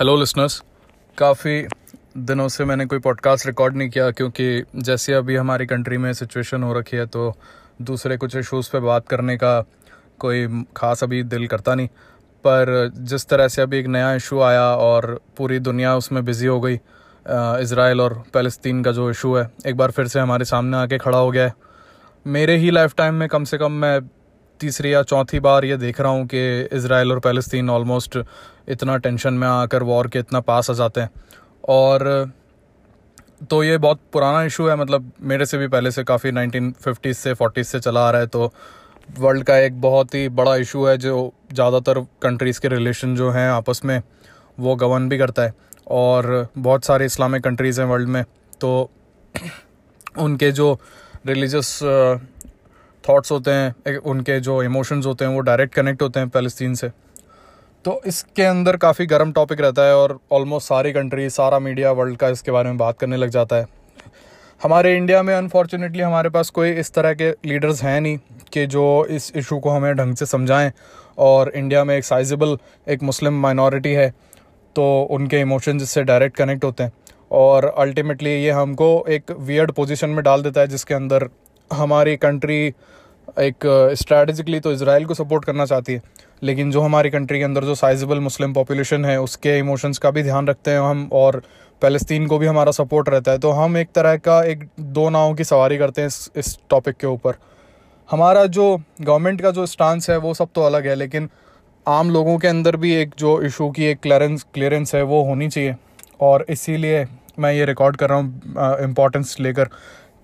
Hello listeners काफ़ी दिनों से मैंने कोई पॉडकास्ट रिकॉर्ड नहीं किया क्योंकि जैसे अभी हमारी कंट्री में सिचुएशन हो रखी है तो दूसरे कुछ इशूज़ पे बात करने का कोई ख़ास अभी दिल करता नहीं। पर जिस तरह से अभी एक नया इशू आया और पूरी दुनिया उसमें बिज़ी हो गई इसराइल और फ़लस्तीन का जो इशू है, एक बार फिर से हमारे सामने आके खड़ा हो गया है। मेरे ही लाइफ टाइम में कम से कम मैं तीसरी या चौथी बार ये देख रहा हूँ कि इसराइल और फ़लस्तीन ऑलमोस्ट इतना टेंशन में आकर वॉर के इतना पास आ जाते हैं। और तो ये बहुत पुराना इशू है मतलब मेरे से भी पहले से काफ़ी नाइनटीन फिफ्टीज़ से फोर्टीज़ से चला आ रहा है तो वर्ल्ड का एक बहुत ही बड़ा इशू है जो ज़्यादातर कंट्रीज़ के रिलेशन जो हैं आपस में, वो गवर्न भी करता है। और बहुत सारे इस्लामिक कंट्रीज़ हैं वर्ल्ड में तो उनके जो रिलीजस थॉट्स होते हैं, उनके जो इमोशंस होते हैं, वो डायरेक्ट कनेक्ट होते हैं फ़लस्तीन से। तो इसके अंदर काफ़ी गर्म टॉपिक रहता है और ऑलमोस्ट सारी कंट्री सारा मीडिया वर्ल्ड का इसके बारे में बात करने लग जाता है। हमारे इंडिया में अनफॉर्चुनेटली हमारे पास कोई इस तरह के लीडर्स हैं नहीं कि जो इस इशू को हमें ढंग से समझाएँ और इंडिया में एक साइजेबल एक मुस्लिम माइनॉरिटी है तो उनके इमोशंस इससे डायरेक्ट कनेक्ट होते हैं। और अल्टीमेटली ये हमको एक वियर्ड पोजीशन में डाल देता है जिसके अंदर हमारी कंट्री एक स्ट्रैटेजिकली तो इसराइल को सपोर्ट करना चाहती है, लेकिन जो हमारी कंट्री के अंदर जो साइजेबल मुस्लिम पॉपुलेशन है, उसके इमोशंस का भी ध्यान रखते हैं हम, और फ़लस्तीन को भी हमारा सपोर्ट रहता है। तो हम एक तरह का एक, दो नावों की सवारी करते हैं इस इस टॉपिक के ऊपर। हमारा जो गवर्नमेंट का जो स्टांस है, वो सब तो अलग है, लेकिन आम लोगों के अंदर भी एक जो इशू की एक क्लियरेंस क्लियरेंस है, वो होनी चाहिए। और इसीलिए मैं ये रिकॉर्ड कर रहा हूँ इम्पोर्टेंस लेकर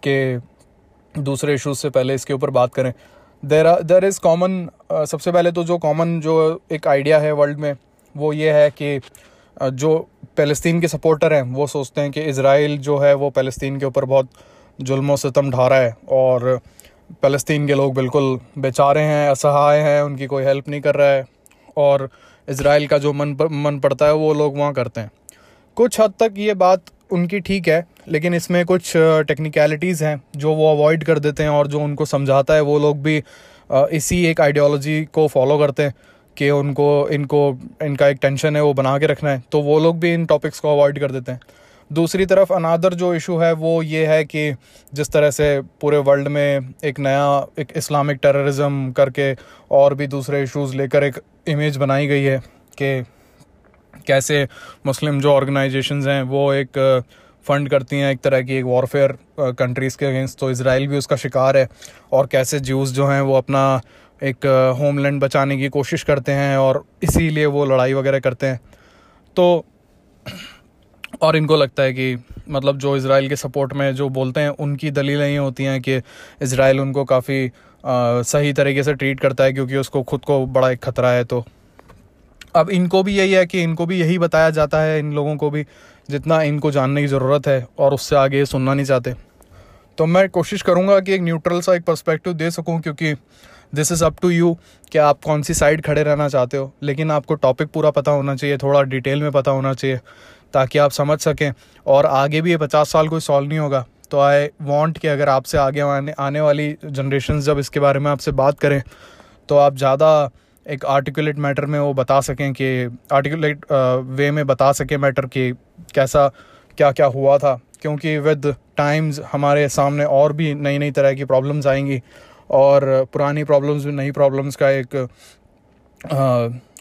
कि दूसरे इश्यूज़ से पहले इसके ऊपर बात करें। देर देर इज़ कॉमन सबसे पहले तो जो कॉमन जो एक आइडिया है वर्ल्ड में, वो ये है कि जो फ़लस्तीन के सपोर्टर हैं, वो सोचते हैं कि इसराइल जो है, वो फ़लस्तीन के ऊपर बहुत जुल्म सितम ढा रहा है और फ़लस्तीन के लोग बिल्कुल बेचारे हैं, असहाय हैं, उनकी कोई हेल्प नहीं कर रहा है और इसराइल का जो मन मन पड़ता है, वो लोग वहाँ करते हैं। कुछ हद तक ये बात उनकी ठीक है लेकिन इसमें कुछ टेक्निकलिटीज़ हैं जो वो अवॉइड कर देते हैं और जो उनको समझाता है, वो लोग भी इसी एक आइडियोलॉजी को फॉलो करते हैं कि उनको, इनको, इनका एक टेंशन है, वो बना के रखना है। तो वो लोग भी इन टॉपिक्स को अवॉइड कर देते हैं। दूसरी तरफ़ अनादर जो इशू है, वो ये है कि जिस तरह से पूरे वर्ल्ड में एक नया, एक इस्लामिक टेररिज्म करके और भी दूसरे इश्यूज़ लेकर एक इमेज बनाई गई है कि कैसे मुस्लिम जो ऑर्गेनाइजेशंस हैं, वो एक फंड करती हैं एक तरह की एक वॉरफेयर कंट्रीज़ के अगेंस्ट तो इसराइल भी उसका शिकार है। और कैसे ज्यूज़ जो हैं वो अपना एक होमलैंड बचाने की कोशिश करते हैं और इसीलिए वो लड़ाई वगैरह करते हैं। तो और इनको लगता है कि मतलब जो इसराइल के सपोर्ट में जो बोलते हैं, उनकी दलीलें ये होती हैं कि इसराइल उनको काफ़ी सही तरीके से ट्रीट करता है क्योंकि उसको खुद को बड़ा एक ख़तरा है तो। अब इनको भी यही है कि इनको भी यही बताया जाता है इन लोगों को भी जितना इनको जानने की ज़रूरत है और उससे आगे सुनना नहीं चाहते। तो मैं कोशिश करूँगा कि एक न्यूट्रल सा एक पर्सपेक्टिव दे सकूँ, क्योंकि this is up to you कि आप कौन सी साइड खड़े रहना चाहते हो। लेकिन आपको टॉपिक पूरा पता होना चाहिए, थोड़ा डिटेल में पता होना चाहिए, ताकि आप समझ सकें। और आगे भी ये पचास साल कोई सॉल्व नहीं होगा। तो आई वॉन्ट कि अगर आपसे आगे आने आने वाली जनरेशन जब इसके बारे में आपसे बात करें तो आप ज़्यादा एक आर्टिकुलेट मैटर में वो बता सकें कि आर्टिकुलेट वे में बता सकें मैटर कि कैसा क्या क्या हुआ था। क्योंकि विद टाइम्स हमारे सामने और भी नई नई तरह की प्रॉब्लम्स आएँगी और पुरानी प्रॉब्लम्स भी, नई प्रॉब्लम्स का एक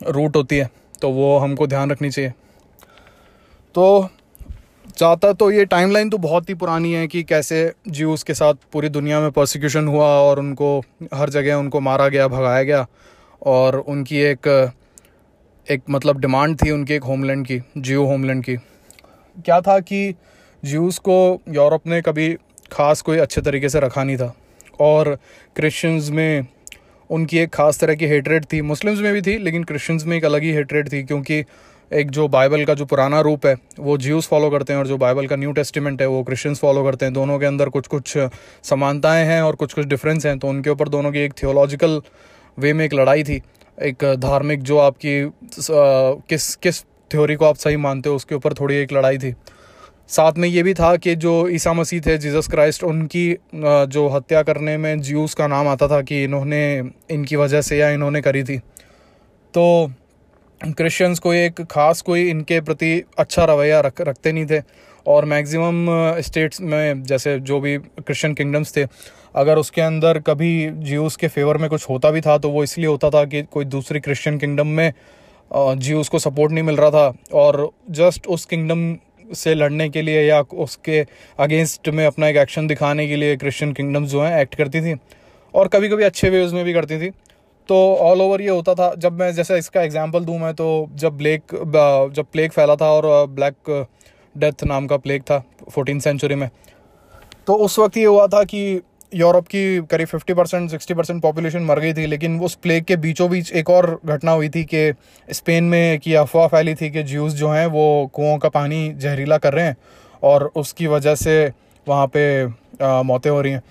रूट होती है। तो वो हमको ध्यान रखनी चाहिए। तो चाहता तो ये टाइमलाइन तो बहुत ही पुरानी है कि कैसे ज्यूज़ के साथ पूरी दुनिया में प्रोसिक्यूशन हुआ और उनको हर जगह उनको मारा गया, भगाया गया। और उनकी एक एक मतलब डिमांड थी उनकी एक होमलैंड की, जियो होमलैंड की। क्या था कि ज्यूज़ को यूरोप ने कभी ख़ास कोई अच्छे तरीके से रखा नहीं था। और क्रिश्चियंस में उनकी एक ख़ास तरह की हेटरेट थी। मुस्लिम्स में भी थी, लेकिन क्रिश्चियंस में एक अलग ही हेटरेट थी, क्योंकि एक जो बाइबल का जो पुराना रूप है, वो ज्यूज़ फॉलो करते हैं, और जो बाइबल का न्यू टेस्टिमेंट है, वो क्रिश्चियंस फॉलो करते हैं। दोनों के अंदर कुछ कुछ समानताएँ हैं और कुछ कुछ डिफरेंस हैं तो उनके ऊपर दोनों की एक थियोलॉजिकल वे में एक लड़ाई थी, एक धार्मिक जो आपकी किस किस थ्योरी को आप सही मानते हो, उसके ऊपर थोड़ी एक लड़ाई थी। साथ में ये भी था कि जो ईसा मसीह थे, जीसस क्राइस्ट, उनकी जो हत्या करने में ज्यूस का नाम आता था कि इन्होंने इनकी वजह से या इन्होंने करी थी। तो क्रिश्चियंस कोई एक ख़ास कोई इनके प्रति अच्छा रवैया रख, रखते नहीं थे और मैक्सिमम स्टेट्स में जैसे जो भी क्रिश्चियन किंगडम्स थे अगर उसके अंदर कभी जीऊस के फेवर में कुछ होता भी था तो वो इसलिए होता था कि कोई दूसरी क्रिश्चियन किंगडम में जीऊस को सपोर्ट नहीं मिल रहा था। और जस्ट उस किंगडम से लड़ने के लिए या उसके अगेंस्ट में अपना एक एक्शन दिखाने के लिए क्रिश्चियन किंगडम्स जो हैं एक्ट करती थी। और कभी कभी अच्छे वेज में भी करती थी। तो ऑल ओवर ये होता था। जब मैं, जैसे इसका एग्जांपल दूँ मैं तो जब ब्लेक जब प्लेग फैला था और ब्लैक डेथ नाम का प्लेग था फोर्टीन सेंचुरी में तो उस वक्त ये हुआ था कि यूरोप की करीब fifty percent sixty percent population मर गई थी, लेकिन उस प्लेग के बीचों बीच एक और घटना हुई थी कि स्पेन में की अफवाह फैली थी कि ज्यूस जो हैं वो कुओं का पानी जहरीला कर रहे हैं और उसकी वजह से वहाँ पे मौतें हो रही हैं।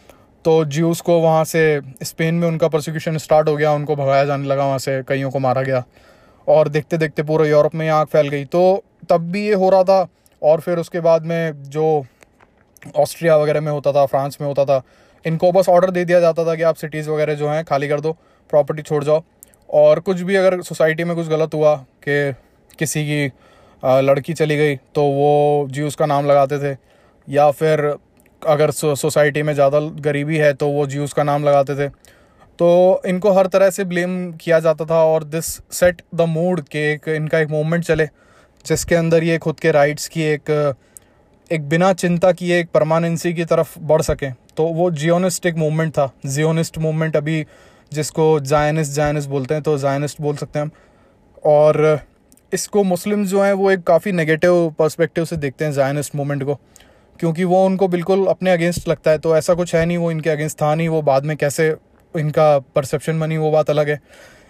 तो ज्यूस को वहाँ से स्पेन में उनका प्रोसिक्यूशन स्टार्ट हो गया, उनको भगाया जाने लगा, वहाँ से कईयों को मारा गया और देखते देखते पूरे यूरोप में आग फैल गई। तो तब भी ये हो रहा था और फिर उसके बाद में जो ऑस्ट्रिया वगैरह में होता था फ्रांस में होता था इनको बस ऑर्डर दे दिया जाता था कि आप सिटीज़ वगैरह जो हैं खाली कर दो प्रॉपर्टी छोड़ जाओ। और कुछ भी अगर सोसाइटी में कुछ गलत हुआ कि किसी की लड़की चली गई तो वो ज्यूस का नाम लगाते थे। या फिर अगर सोसाइटी में ज़्यादा गरीबी है तो वो ज्यूस का नाम लगाते थे। तो इनको हर तरह से ब्लेम किया जाता था और दिस सेट द मूड के एक, इनका एक मूवमेंट चले, जिसके अंदर ये खुद के राइट्स की एक एक बिना चिंता किए एक परमानेंसी की तरफ़ बढ़ सकें। तो वो जियोनिस्ट एक मूवमेंट था। जियोनिस्ट मूवमेंट अभी जिसको जायनिस्ट जायनिस्ट बोलते हैं तो जायनिस्ट बोल सकते हैं हम। और इसको मुस्लिम जो हैं, वो एक काफ़ी नेगेटिव पर्सपेक्टिव से देखते हैं जायनिस्ट मूवमेंट को। क्योंकि वो उनको बिल्कुल अपने अगेंस्ट लगता है तो ऐसा कुछ है नहीं, वो इनके अगेंस्ट था नहीं, वो बाद में कैसे इनका परसेप्शन बनी, वो बात अलग है।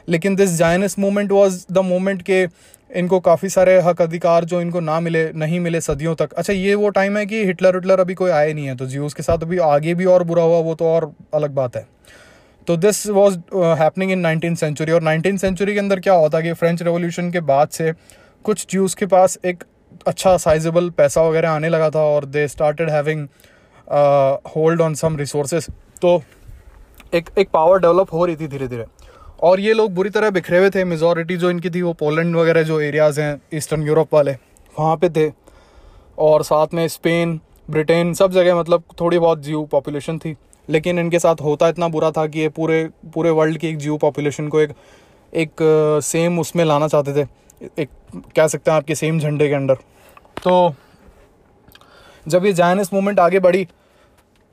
लेकिन this Zionist movement was the moment के इनको काफ़ी सारे हक अधिकार जो इनको ना मिले, नहीं मिले सदियों तक। अच्छा ये वो टाइम है कि हिटलर हिटलर अभी कोई आए नहीं है तो जीव के साथ अभी आगे भी और बुरा हुआ, वो तो और अलग बात है। तो this was happening in nineteen century और नाइनटीन सेंचुरी के अंदर क्या होता कि फ्रेंच रेवोल्यूशन के बाद से कुछ ज्यूज़ के पास एक अच्छा साइजेबल पैसा वगैरह आने लगा था, और they started having hold on some resources तो एक एक पावर डेवलप हो रही थी धीरे धीरे और ये लोग बुरी तरह बिखरे हुए थे। मेजोरिटी जो इनकी थी, वो पोलैंड वगैरह जो एरियाज़ हैं ईस्टर्न यूरोप वाले, वहाँ पे थे। और साथ में स्पेन ब्रिटेन सब जगह मतलब थोड़ी बहुत जीव पॉपुलेशन थी। लेकिन इनके साथ होता इतना बुरा था कि ये पूरे पूरे वर्ल्ड की एक जीव पॉपुलेशन को एक एक सेम उसमें लाना चाहते थे। एक, कह सकते हैं आपके सेम झंडे के अंडर तो जब ये जायनिस मूवमेंट आगे बढ़ी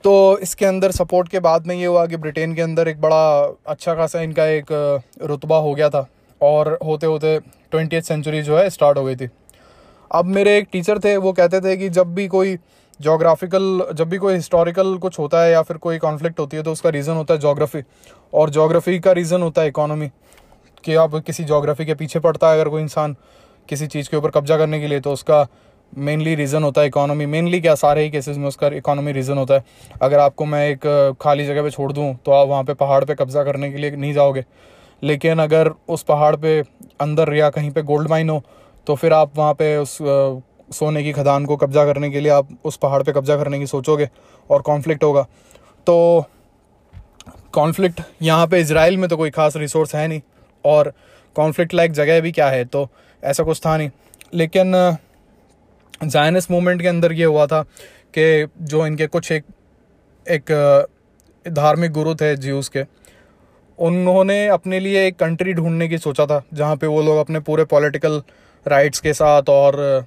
तो इसके अंदर सपोर्ट के बाद में ये हुआ कि ब्रिटेन के अंदर एक बड़ा अच्छा खासा इनका एक रुतबा हो गया था और होते होते ट्वेंटी सेंचुरी जो है स्टार्ट हो गई थी। अब मेरे एक टीचर थे, वो कहते थे कि जब भी कोई जोग्राफिकल जब भी कोई हिस्टोरिकल कुछ होता है या फिर कोई कॉन्फ्लिक्ट होती है तो उसका रीज़न होता है जोग्राफी और जोग्राफी का रीज़न होता है इकोनॉमी कि अब किसी जोग्राफी के पीछे पड़ता है अगर कोई इंसान किसी चीज़ के ऊपर कब्जा करने के लिए तो उसका मेनली रीज़न होता है इकोनॉमी मेनली क्या सारे ही केसेस में उसका इकोनॉमी रीज़न होता है? अगर आपको मैं एक खाली जगह पे छोड़ दूँ तो आप वहाँ पे पहाड़ पे कब्जा करने के लिए नहीं जाओगे. लेकिन अगर उस पहाड़ पे अंदर या कहीं पे गोल्ड माइन हो तो फिर आप वहाँ पे उस सोने की खदान को कब्जा करने के लिए आप उस पहाड़ पे कब्जा करने की सोचोगे और कॉन्फ्लिक्ट होगा. तो कॉन्फ्लिक्ट यहाँ पे इसराइल में तो कोई ख़ास रिसोर्स है नहीं और कॉन्फ्लिक्ट लाइक जगह भी क्या है? तो ऐसा कुछ था नहीं. लेकिन जायनस मूवमेंट के अंदर ये हुआ था कि जो इनके कुछ एक एक धार्मिक गुरु थे ज्यूस के, उन्होंने अपने लिए एक कंट्री ढूँढने की सोचा था, जहाँ पे वो लोग अपने पूरे पॉलिटिकल राइट्स के साथ और,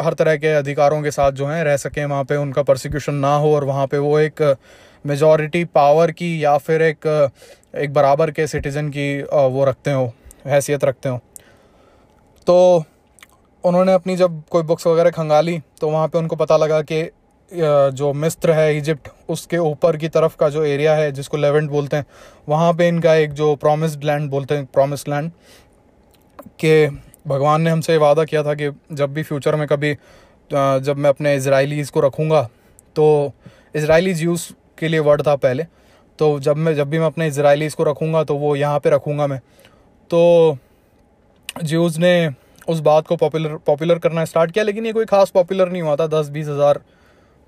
हर तरह के अधिकारों के साथ जो हैं, रह सकें, वहाँ पे उनका प्रोसिक्यूशन ना हो और वहाँ पे वो एक मेजॉरिटी पावर की या फिर एक एक बराबर के सिटीज़न की वो रखते हो, हैसियत रखते हो। तो उन्होंने अपनी जब कोई बुक्स वगैरह खंगाली तो वहाँ पे उनको पता लगा कि जो मिस्र है, इजिप्ट, उसके ऊपर की तरफ़ का जो एरिया है, जिसको लेवेंट बोलते हैं, वहाँ पे इनका एक जो प्रोमिस्ड लैंड बोलते हैं प्रोमिस लैंड के भगवान ने हमसे वादा किया था कि जब भी फ्यूचर में कभी जब मैं अपने इसराइलीज़ को रखूँगा तो इसराइली ज्यूस के लिए वर्ड था पहले तो जब मैं, जब भी मैं अपने इसराइलीज़ को रखूँगा तो वो यहाँ पे रखूँगा मैं। तो ज्यूज़ ने उस बात को पॉपुलर पॉपुलर करना स्टार्ट किया, लेकिन ये कोई खास पॉपुलर नहीं हुआ था। दस, बीस हज़ार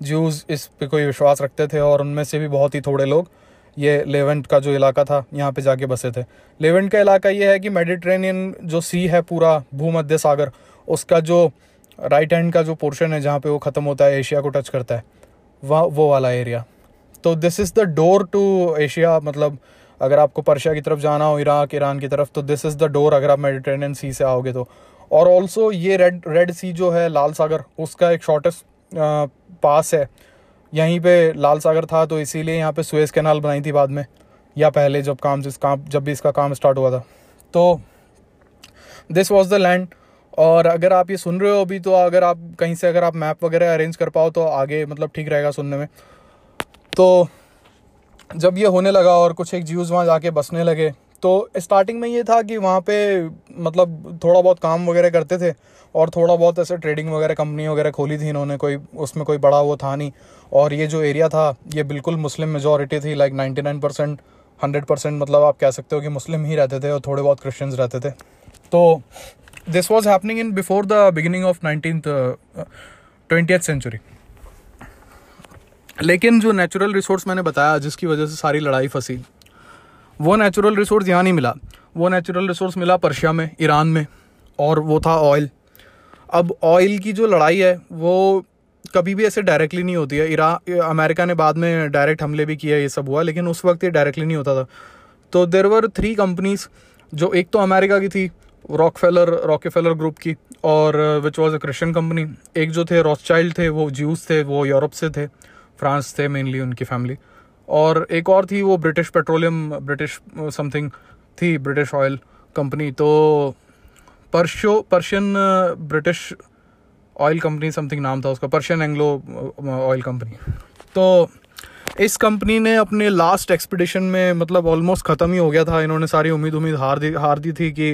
ज्यूज़ इस पे कोई विश्वास रखते थे और उनमें से भी बहुत ही थोड़े लोग ये लेवेंट का जो इलाका था, यहाँ पे जाके बसे थे। लेवेंट का इलाका ये है कि मेडिट्रेनियन जो सी है पूरा भूमध्य सागर, उसका जो राइट हैंड का जो पोर्शन है जहाँ पे वो ख़त्म होता है एशिया को टच करता है, वह, वो वाला एरिया तो this is the door to Asia मतलब अगर आपको पर्शिया की तरफ़ जाना हो इराक ईरान की तरफ़ तो दिस इज़ द डोर अगर आप मेडिटेरेनियन सी से आओगे तो। और ऑल्सो ये रेड रेड सी जो है लाल सागर, उसका एक शॉर्टेस्ट पास है। यहीं पे लाल सागर था तो इसीलिए यहाँ पे सुएज कैनाल बनाई थी बाद में, या पहले जब काम, जिस काम, जब भी इसका काम स्टार्ट हुआ था। तो दिस वॉज़ द लैंड और अगर आप ये सुन रहे हो अभी तो अगर आप कहीं से अगर आप मैप वगैरह अरेंज कर पाओ तो आगे मतलब ठीक रहेगा सुनने में। तो जब ये होने लगा और कुछ एक ज्यूज़ वहाँ जाके बसने लगे तो स्टार्टिंग में ये था कि वहाँ पे मतलब थोड़ा बहुत काम वगैरह करते थे और थोड़ा बहुत ऐसे ट्रेडिंग वगैरह कंपनी वगैरह खोली थी इन्होंने, कोई उसमें कोई बड़ा वो था नहीं। और ये जो एरिया था, ये बिल्कुल मुस्लिम मेजोरिटी थी like ninety nine percent hundred percent मतलब आप कह सकते हो कि मुस्लिम ही रहते थे और थोड़े बहुत क्रिश्चियंस रहते थे। तो this was happening in before the beginning of nineteen twenty century लेकिन जो नेचुरल रिसोर्स मैंने बताया, जिसकी वजह से सारी लड़ाई फंसी वो नेचुरल रिसोर्स यहाँ नहीं मिला। वो नेचुरल रिसोर्स मिला पर्शिया में, ईरान में, और वो था ऑयल अब ऑयल की जो लड़ाई है, वो कभी भी ऐसे डायरेक्टली नहीं होती है। इरा, अमेरिका ने बाद में डायरेक्ट हमले भी किया ये सब हुआ, लेकिन उस वक्त ये डायरेक्टली नहीं होता था। तो देर वर थ्री कंपनीज़ जो एक तो अमेरिका की थी Rockefeller Rockefeller group की, और which was a Christian company एक जो थे रॉसचाइल्ड थे, वो ज्यूस थे, वो यूरोप से थे फ्रांस थे मेनली उनकी फैमिली और एक और थी वो ब्रिटिश पेट्रोलियम ब्रिटिश समथिंग थी ब्रिटिश ऑयल कंपनी तो Persia Persian British oil company something नाम था उसका पर्शियन एंग्लो ऑयल कंपनी तो इस कंपनी ने अपने लास्ट एक्सपीडिशन में मतलब ऑलमोस्ट ख़त्म ही हो गया था। इन्होंने सारी उम्मीद उम्मीद हार दी हार दी थी कि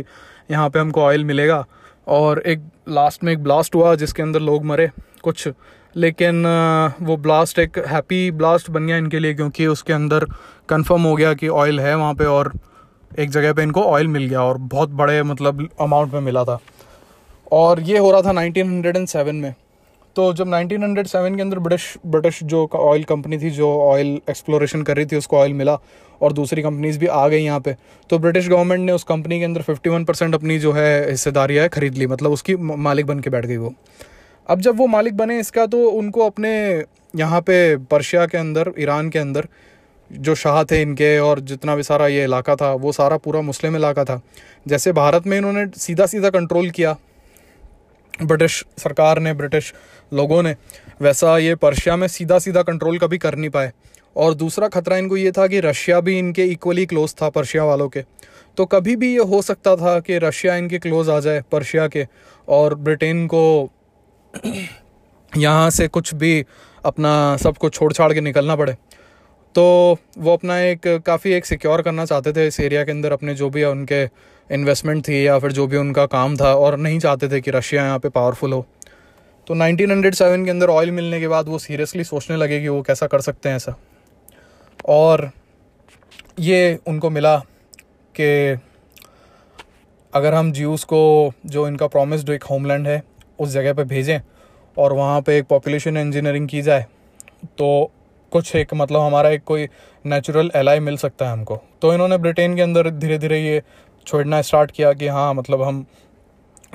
यहाँ पे हमको ऑयल मिलेगा। और एक लास्ट में एक ब्लास्ट हुआ जिसके अंदर लोग मरे, कुछ लेकिन वो ब्लास्ट एक हैप्पी ब्लास्ट बन गया इनके लिए क्योंकि उसके अंदर कंफर्म हो गया कि ऑयल है वहाँ पे और एक जगह पे इनको ऑयल मिल गया और बहुत बड़े मतलब अमाउंट में मिला था। और ये हो रहा था 1907 में। तो जब 1907 के अंदर ब्रिटिश ब्रिटिश जो ऑयल कंपनी थी, जो ऑयल एक्सप्लोरेशन कर रही थी, उसको ऑयल मिला और दूसरी कंपनीज़ भी आ गई यहाँ पे तो ब्रिटिश गवर्नमेंट ने उस कंपनी के अंदर 51 परसेंट अपनी जो है हिस्सेदारी है खरीद ली मतलब उसकी मालिक बन के बैठ गई वो। अब जब वो मालिक बने इसका तो उनको अपने यहाँ पे पर्शिया के अंदर, ईरान के अंदर, जो शाह थे इनके और जितना भी सारा ये इलाका था, वो सारा पूरा मुस्लिम इलाका था। जैसे भारत में इन्होंने सीधा सीधा कंट्रोल किया, ब्रिटिश सरकार ने, ब्रिटिश लोगों ने, वैसा ये पर्शिया में सीधा सीधा कंट्रोल कभी कर नहीं पाए। और दूसरा खतरा इनको ये था कि रशिया भी इनके इक्वली क्लोज था, पर्शिया वालों के। तो कभी भी ये हो सकता था कि रशिया इनके क्लोज आ जाए, पर्शिया के, और ब्रिटेन को यहाँ से कुछ भी अपना सब कुछ छोड़ छाड़ के निकलना पड़े। तो वो अपना एक काफ़ी एक सिक्योर करना चाहते थे इस एरिया के अंदर अपने जो भी उनके इन्वेस्टमेंट थी या फिर जो भी उनका काम था और नहीं चाहते थे कि रशिया यहाँ पे पावरफुल हो। तो 1907 के अंदर ऑयल मिलने के बाद वो सीरियसली सोचने लगे कि वो कैसा कर सकते हैं ऐसा। और ये उनको मिला कि अगर हम ज्यूस को जो इनका प्रोमिस्ड एक होमलैंड है उस जगह पे भेजें और वहाँ पे एक पॉपुलेशन इंजीनियरिंग की जाए तो कुछ एक मतलब हमारा एक कोई नेचुरल एलाई मिल सकता है हमको। तो इन्होंने ब्रिटेन के अंदर धीरे धीरे ये छोड़ना स्टार्ट किया कि हाँ मतलब हम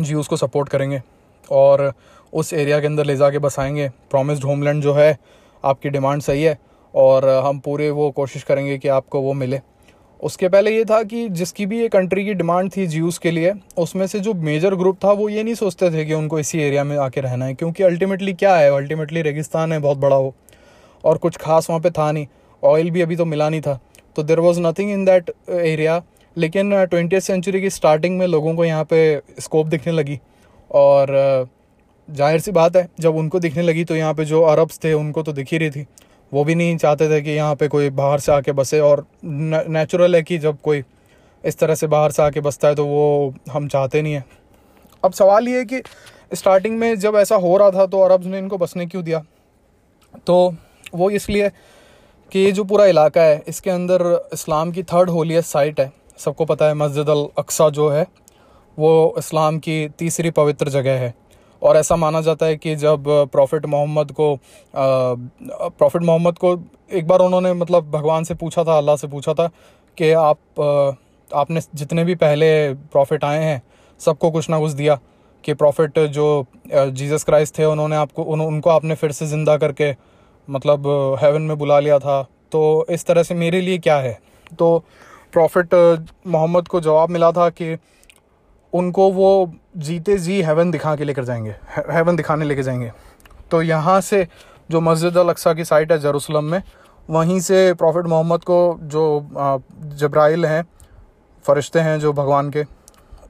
ज्यूस को सपोर्ट करेंगे और उस एरिया के अंदर ले जाके बसाएँगे प्रॉमिस्ड होमलैंड जो है, आपकी डिमांड सही है और हम पूरे वो कोशिश करेंगे कि आपको वो मिले। उसके पहले ये था कि जिसकी भी ये कंट्री की डिमांड थी ज्यूस के लिए उसमें से जो मेजर ग्रुप था वो ये नहीं सोचते थे कि उनको इसी एरिया में आके रहना है क्योंकि अल्टीमेटली क्या है? अल्टीमेटली रेगिस्तान है बहुत बड़ा हो और कुछ खास वहाँ पे था नहीं। ऑयल भी अभी तो मिला नहीं था। तो there was nothing in that area लेकिन ट्वेंटी uh, सेंचुरी की स्टार्टिंग में लोगों को यहाँ पे स्कोप दिखने लगी। और uh, ज़ाहिर सी बात है जब उनको दिखने लगी तो यहाँ पे जो अरब्स थे उनको तो दिख ही रही थी। वो भी नहीं चाहते थे कि यहाँ पे कोई बाहर से आके बसे और नेचुरल है कि जब कोई इस तरह से बाहर से आके बसता है तो वो हम चाहते नहीं हैं। अब सवाल ये है कि स्टार्टिंग में जब ऐसा हो रहा था तो अरब्स ने इनको बसने क्यों दिया? तो वो इसलिए कि ये जो पूरा इलाका है, इसके अंदर इस्लाम की थर्ड होलीस्ट साइट है। सबको पता है मस्जिद अल अक्सा जो है, वो इस्लाम की तीसरी पवित्र जगह है। और ऐसा माना जाता है कि जब प्रॉफिट मोहम्मद को प्रॉफिट मोहम्मद को एक बार उन्होंने मतलब भगवान से पूछा था अल्लाह से पूछा था कि आप आपने जितने भी पहले प्रॉफिट आए हैं सबको कुछ ना कुछ दिया कि प्रॉफिट जो जीसस क्राइस्ट थे उन्होंने आपको उन, उनको आपने फिर से ज़िंदा करके मतलब हेवन में बुला लिया था। तो इस तरह से मेरे लिए क्या है? तो प्रॉफिट मोहम्मद को जवाब मिला था कि उनको वो जीते जी हेवन दिखा के लेकर जाएँगे हेवन दिखाने लेके जाएँगे। तो यहाँ से जो मस्जिद अक्सा की साइट है जरूसलम में, वहीं से प्रॉफिट मोहम्मद को जो जब्राइल हैं, फरिश्ते हैं जो भगवान के,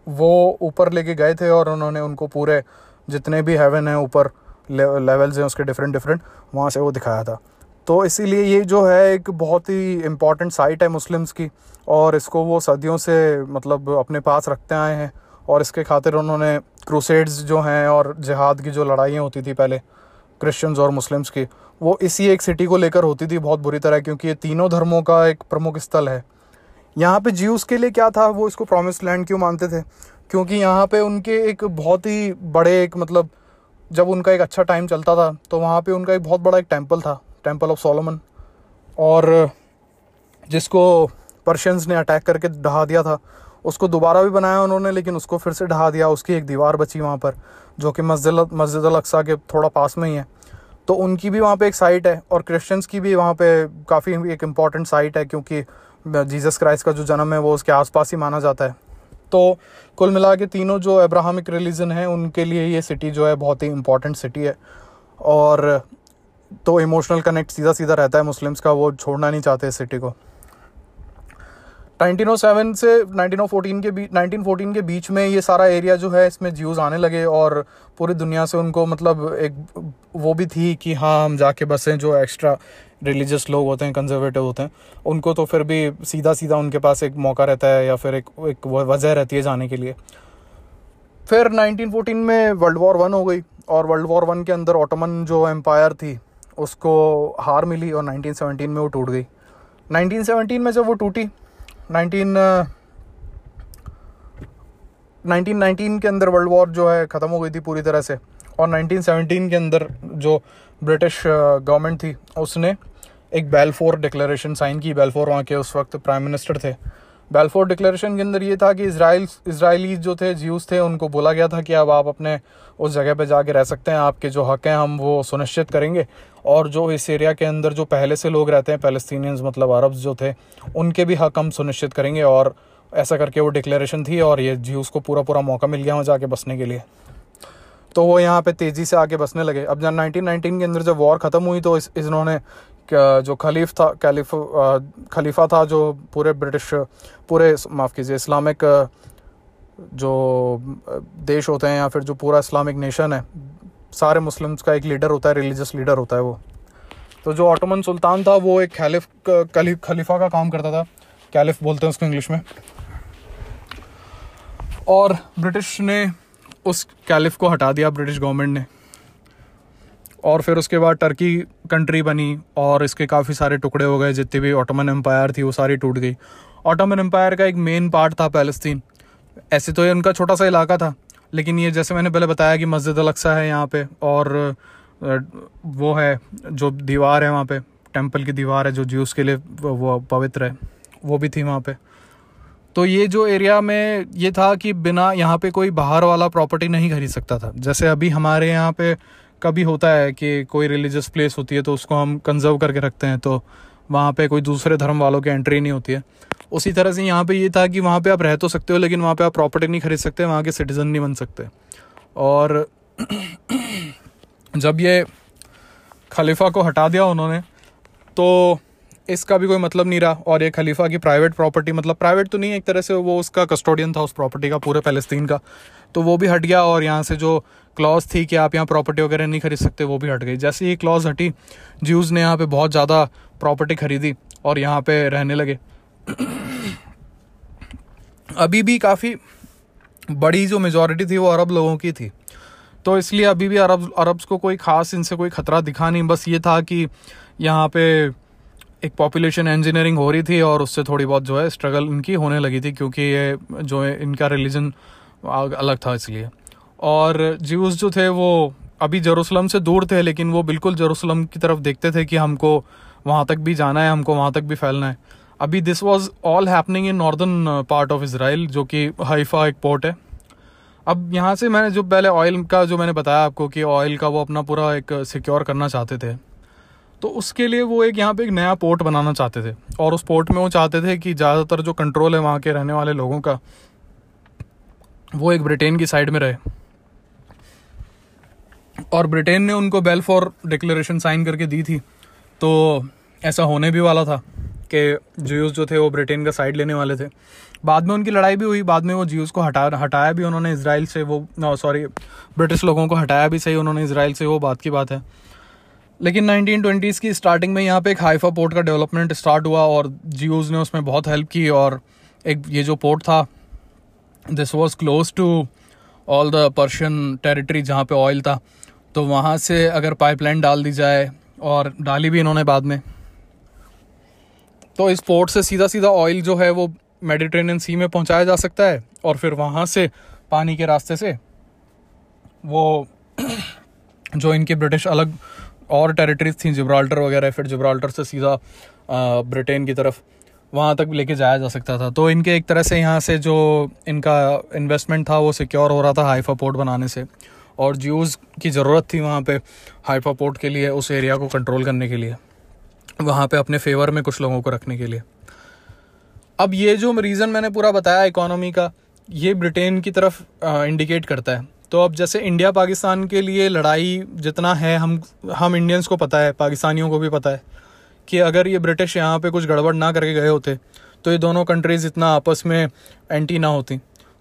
वो ऊपर लेके गए थे और उन्होंने उनको पूरे जितने भी हेवन हैं ऊपर लेवल्स हैं उसके डिफरेंट डिफरेंट वहाँ से वो दिखाया था। तो इसीलिए ये जो है एक बहुत ही इंपॉर्टेंट साइट है मुस्लिम्स की, और इसको वो सदियों से मतलब अपने पास रखते आए हैं। और इसके खातिर उन्होंने क्रूसेड्स जो हैं और जिहाद की जो लड़ाइयाँ होती थी पहले क्रिश्चियंस और मुस्लिम्स की, वो इसी एक सिटी को लेकर होती थी बहुत बुरी तरह, क्योंकि ये तीनों धर्मों का एक प्रमुख स्थल है। यहाँ पे ज्यूस के लिए क्या था? वो इसको प्रॉमिस लैंड क्यों मानते थे? क्योंकि यहाँ पे उनके एक बहुत ही बड़े एक मतलब जब उनका एक अच्छा टाइम चलता था तो वहाँ पे उनका एक बहुत बड़ा एक टेंपल था टेंपल ऑफ़ सोलोमन और जिसको पर्शियंस ने अटैक करके ढहा दिया था उसको दोबारा भी बनाया उन्होंने, लेकिन उसको फिर से ढहा दिया। उसकी एक दीवार बची वहाँ पर, जो कि मस्जिद मस्जिद अक्सा के थोड़ा पास में ही है। तो उनकी भी वहाँ पे एक साइट है, और क्रिश्चियंस की भी वहाँ पे काफ़ी एक इंपॉर्टेंट साइट है, क्योंकि जीसस क्राइस्ट का जो जन्म है, वो उसके आसपास ही माना जाता है। तो कुल मिला के तीनों जो अब्राहमिक रिलीजन है, उनके लिए ये सिटी जो है बहुत ही इंपॉर्टेंट सिटी है। और तो इमोशनल कनेक्ट सीधा सीधा रहता है मुस्लिम्स का, वो छोड़ना नहीं चाहते इस सिटी को। 1907 से 1914 के बीच 1914 के बीच में ये सारा एरिया जो है, इसमें ज्यूज़ आने लगे और पूरी दुनिया से उनको मतलब एक वो भी थी कि हाँ हम जाके बसें जो एक्स्ट्रा रिलीजियस लोग होते हैं कंजर्वेटिव होते हैं, उनको तो फिर भी सीधा सीधा उनके पास एक मौका रहता है या फिर एक एक वजह रहती है जाने के लिए। फिर 1914 में वर्ल्ड वॉर वन हो गई और वर्ल्ड वॉर वन के अंदर ऑटोमन जो एम्पायर थी, उसको हार मिली और 1917 में वो टूट गई। 1917 में जब वो टूटी 19 1919 के अंदर वर्ल्ड वॉर जो है ख़त्म हो गई थी पूरी तरह से और 1917 के अंदर जो ब्रिटिश गवर्नमेंट थी, उसने एक बेलफोर डिक्लेरेशन साइन की। बेलफोर वहाँ के उस वक्त प्राइम मिनिस्टर थे। बेलफोर डिक्लेरेशन के अंदर ये था कि इसराइल इसराइली जो थे ज्यूस थे, उनको बोला गया था कि अब आप अपने उस जगह पे जाके रह सकते हैं, आपके जो हक हैं, हम वो सुनिश्चित करेंगे। और जो इस एरिया के अंदर जो पहले से लोग रहते हैं पैलेस्तीनियंस मतलब अरब जो थे, उनके भी हक हम सुनिश्चित करेंगे। और ऐसा करके वो डिक्लेरेशन थी और ये ज्यूस को पूरा पूरा मौका मिल गया वहाँ जाके बसने के लिए। तो वो यहाँ पे तेज़ी से आके बसने लगे। अब जब नाइनटीन नाइनटीन के अंदर जब वॉर ख़त्म हुई तो इस इन्होंने जो खलीफ था, कैलिफ खलीफा था जो पूरे ब्रिटिश, पूरे माफ़ कीजिए, इस्लामिक जो देश होते हैं या फिर जो पूरा इस्लामिक नेशन है, सारे मुस्लिम्स का एक लीडर होता है, रिलीजियस लीडर होता है वो। तो जो ऑटोमन सुल्तान था, वो एक खलीफ खलीफा का काम करता था। कैलिफ बोलते हैं उसको इंग्लिश में। और ब्रिटिश ने उस कैलिफ को हटा दिया, ब्रिटिश गवर्नमेंट ने। और फिर उसके बाद टर्की कंट्री बनी और इसके काफ़ी सारे टुकड़े हो गए, जितनी भी ऑटोमन एम्पायर थी, वो सारी टूट गई। ऑटोमन एम्पायर का एक मेन पार्ट था पैलेस्तीन ऐसे तो ये उनका छोटा सा इलाका था, लेकिन ये जैसे मैंने पहले बताया कि मस्जिद अलक्सा है यहाँ पे और वो है, जो दीवार है वहाँ पे टेंपल की दीवार है जो ज्यूस के लिए वो पवित्र है, वो भी थी वहाँ पे। तो ये जो एरिया में ये था कि बिना यहाँ पे कोई बाहर वाला प्रॉपर्टी नहीं खरीद सकता था। जैसे अभी हमारे यहाँ पे कभी होता है कि कोई रिलीजियस प्लेस होती है तो उसको हम कंजर्व करके रखते हैं तो वहाँ पे कोई दूसरे धर्म वालों की एंट्री नहीं होती है। उसी तरह से यहाँ पे ये था कि वहाँ पे आप रह तो सकते हो, लेकिन वहाँ पे आप प्रॉपर्टी नहीं खरीद सकते, वहाँ के सिटीज़न नहीं बन सकते। और जब ये खलीफा को हटा दिया उन्होंने तो इसका भी कोई मतलब नहीं रहा। और ये खलीफा की प्राइवेट प्रॉपर्टी मतलब प्राइवेट तो नहीं, एक तरह से वो उसका कस्टोडियन था उस प्रॉपर्टी का, पूरे फ़लस्तीन का। तो वो भी हट गया और यहाँ से जो क्लॉज थी कि आप यहाँ प्रॉपर्टी वगैरह नहीं खरीद सकते, वो भी हट गई। जैसे ही क्लॉज हटी ज्यूज़ ने यहाँ पे बहुत ज़्यादा प्रॉपर्टी खरीदी और यहाँ पे रहने लगे। अभी भी काफ़ी बड़ी जो मेजोरिटी थी वो अरब लोगों की थी। तो इसलिए अभी भी अरब, अरब्स को कोई ख़ास इनसे कोई ख़तरा दिखा नहीं। बस ये था कि यहाँ पे एक पॉपुलेशन इंजीनियरिंग हो रही थी और उससे थोड़ी बहुत जो है स्ट्रगल इनकी होने लगी थी क्योंकि ये जो है, इनका रिलीजन अलग था इसलिए। और ज्यूज़ जो थे, वो अभी जरूसलम से दूर थे, लेकिन वो बिल्कुल जरूसलम की तरफ़ देखते थे कि हमको वहाँ तक भी जाना है, हमको वहाँ तक भी फैलना है। अभी this was all happening in northern part of Israel जो कि हाइफा एक पोर्ट है। अब यहाँ से मैंने जो पहले ऑयल का जो मैंने बताया आपको कि ऑयल का वो अपना पूरा एक सिक्योर करना चाहते थे। तो उसके लिए वो एक यहाँ पे एक नया पोर्ट बनाना चाहते थे। और उस पोर्ट में वो चाहते थे कि ज़्यादातर जो कंट्रोल है वहाँ के रहने वाले लोगों का, वो एक ब्रिटेन की साइड में रहे। और ब्रिटेन ने उनको बेल फॉर डिक्लेरेशन साइन करके दी थी। तो ऐसा होने भी वाला था कि ज्यूज़ जो थे वो ब्रिटेन का साइड लेने वाले थे। बाद में उनकी लड़ाई भी हुई, बाद में वो ज्यूज़ को हटा, हटाया भी उन्होंने। इसराइल से वो सॉरी ब्रिटिश लोगों को हटाया भी सही, उन्होंने इसराइल से वो बात की बात है। लेकिन नाइनटीन ट्वेंटीज़ की स्टार्टिंग में यहाँ पे एक हाइफा पोर्ट का डेवलपमेंट स्टार्ट हुआ और जियोज ने उसमें बहुत हेल्प की और एक ये जो पोर्ट था this was close to all the Persian territory जहाँ पे ऑयल था। तो वहाँ से अगर पाइपलाइन डाल दी जाए और डाली भी इन्होंने बाद में। तो इस पोर्ट से सीधा सीधा ऑयल जो है वो मेडिटेरेनियन सी में पहुँचाया जा सकता है और फिर वहाँ से पानी के रास्ते से वो जो इनके ब्रिटिश अलग और टेरिटरीज थी, जिब्राल्टर वगैरह, फिर जिब्राल्टर से सीधा ब्रिटेन की तरफ़, वहाँ तक लेके जाया जा सकता था। तो इनके एक तरह से यहाँ से जो इनका इन्वेस्टमेंट था, वो सिक्योर हो रहा था हाइफा पोर्ट बनाने से। और ज्यूज़ की ज़रूरत थी वहाँ पे हाइफा पोर्ट के लिए, उस एरिया को कंट्रोल करने के लिए। वहाँ पे अपने फेवर में कुछ लोगों को रखने के लिए। अब ये जो रीज़न मैंने पूरा बताया इकोनॉमी का, ये ब्रिटेन की तरफ़ इंडिकेट करता है। तो अब जैसे इंडिया पाकिस्तान के लिए लड़ाई जितना है हम हम इंडियंस को पता है पाकिस्तानियों को भी पता है कि अगर ये ब्रिटिश यहाँ पे कुछ गड़बड़ ना करके गए होते तो ये दोनों कंट्रीज़ इतना आपस में एंटी ना होती।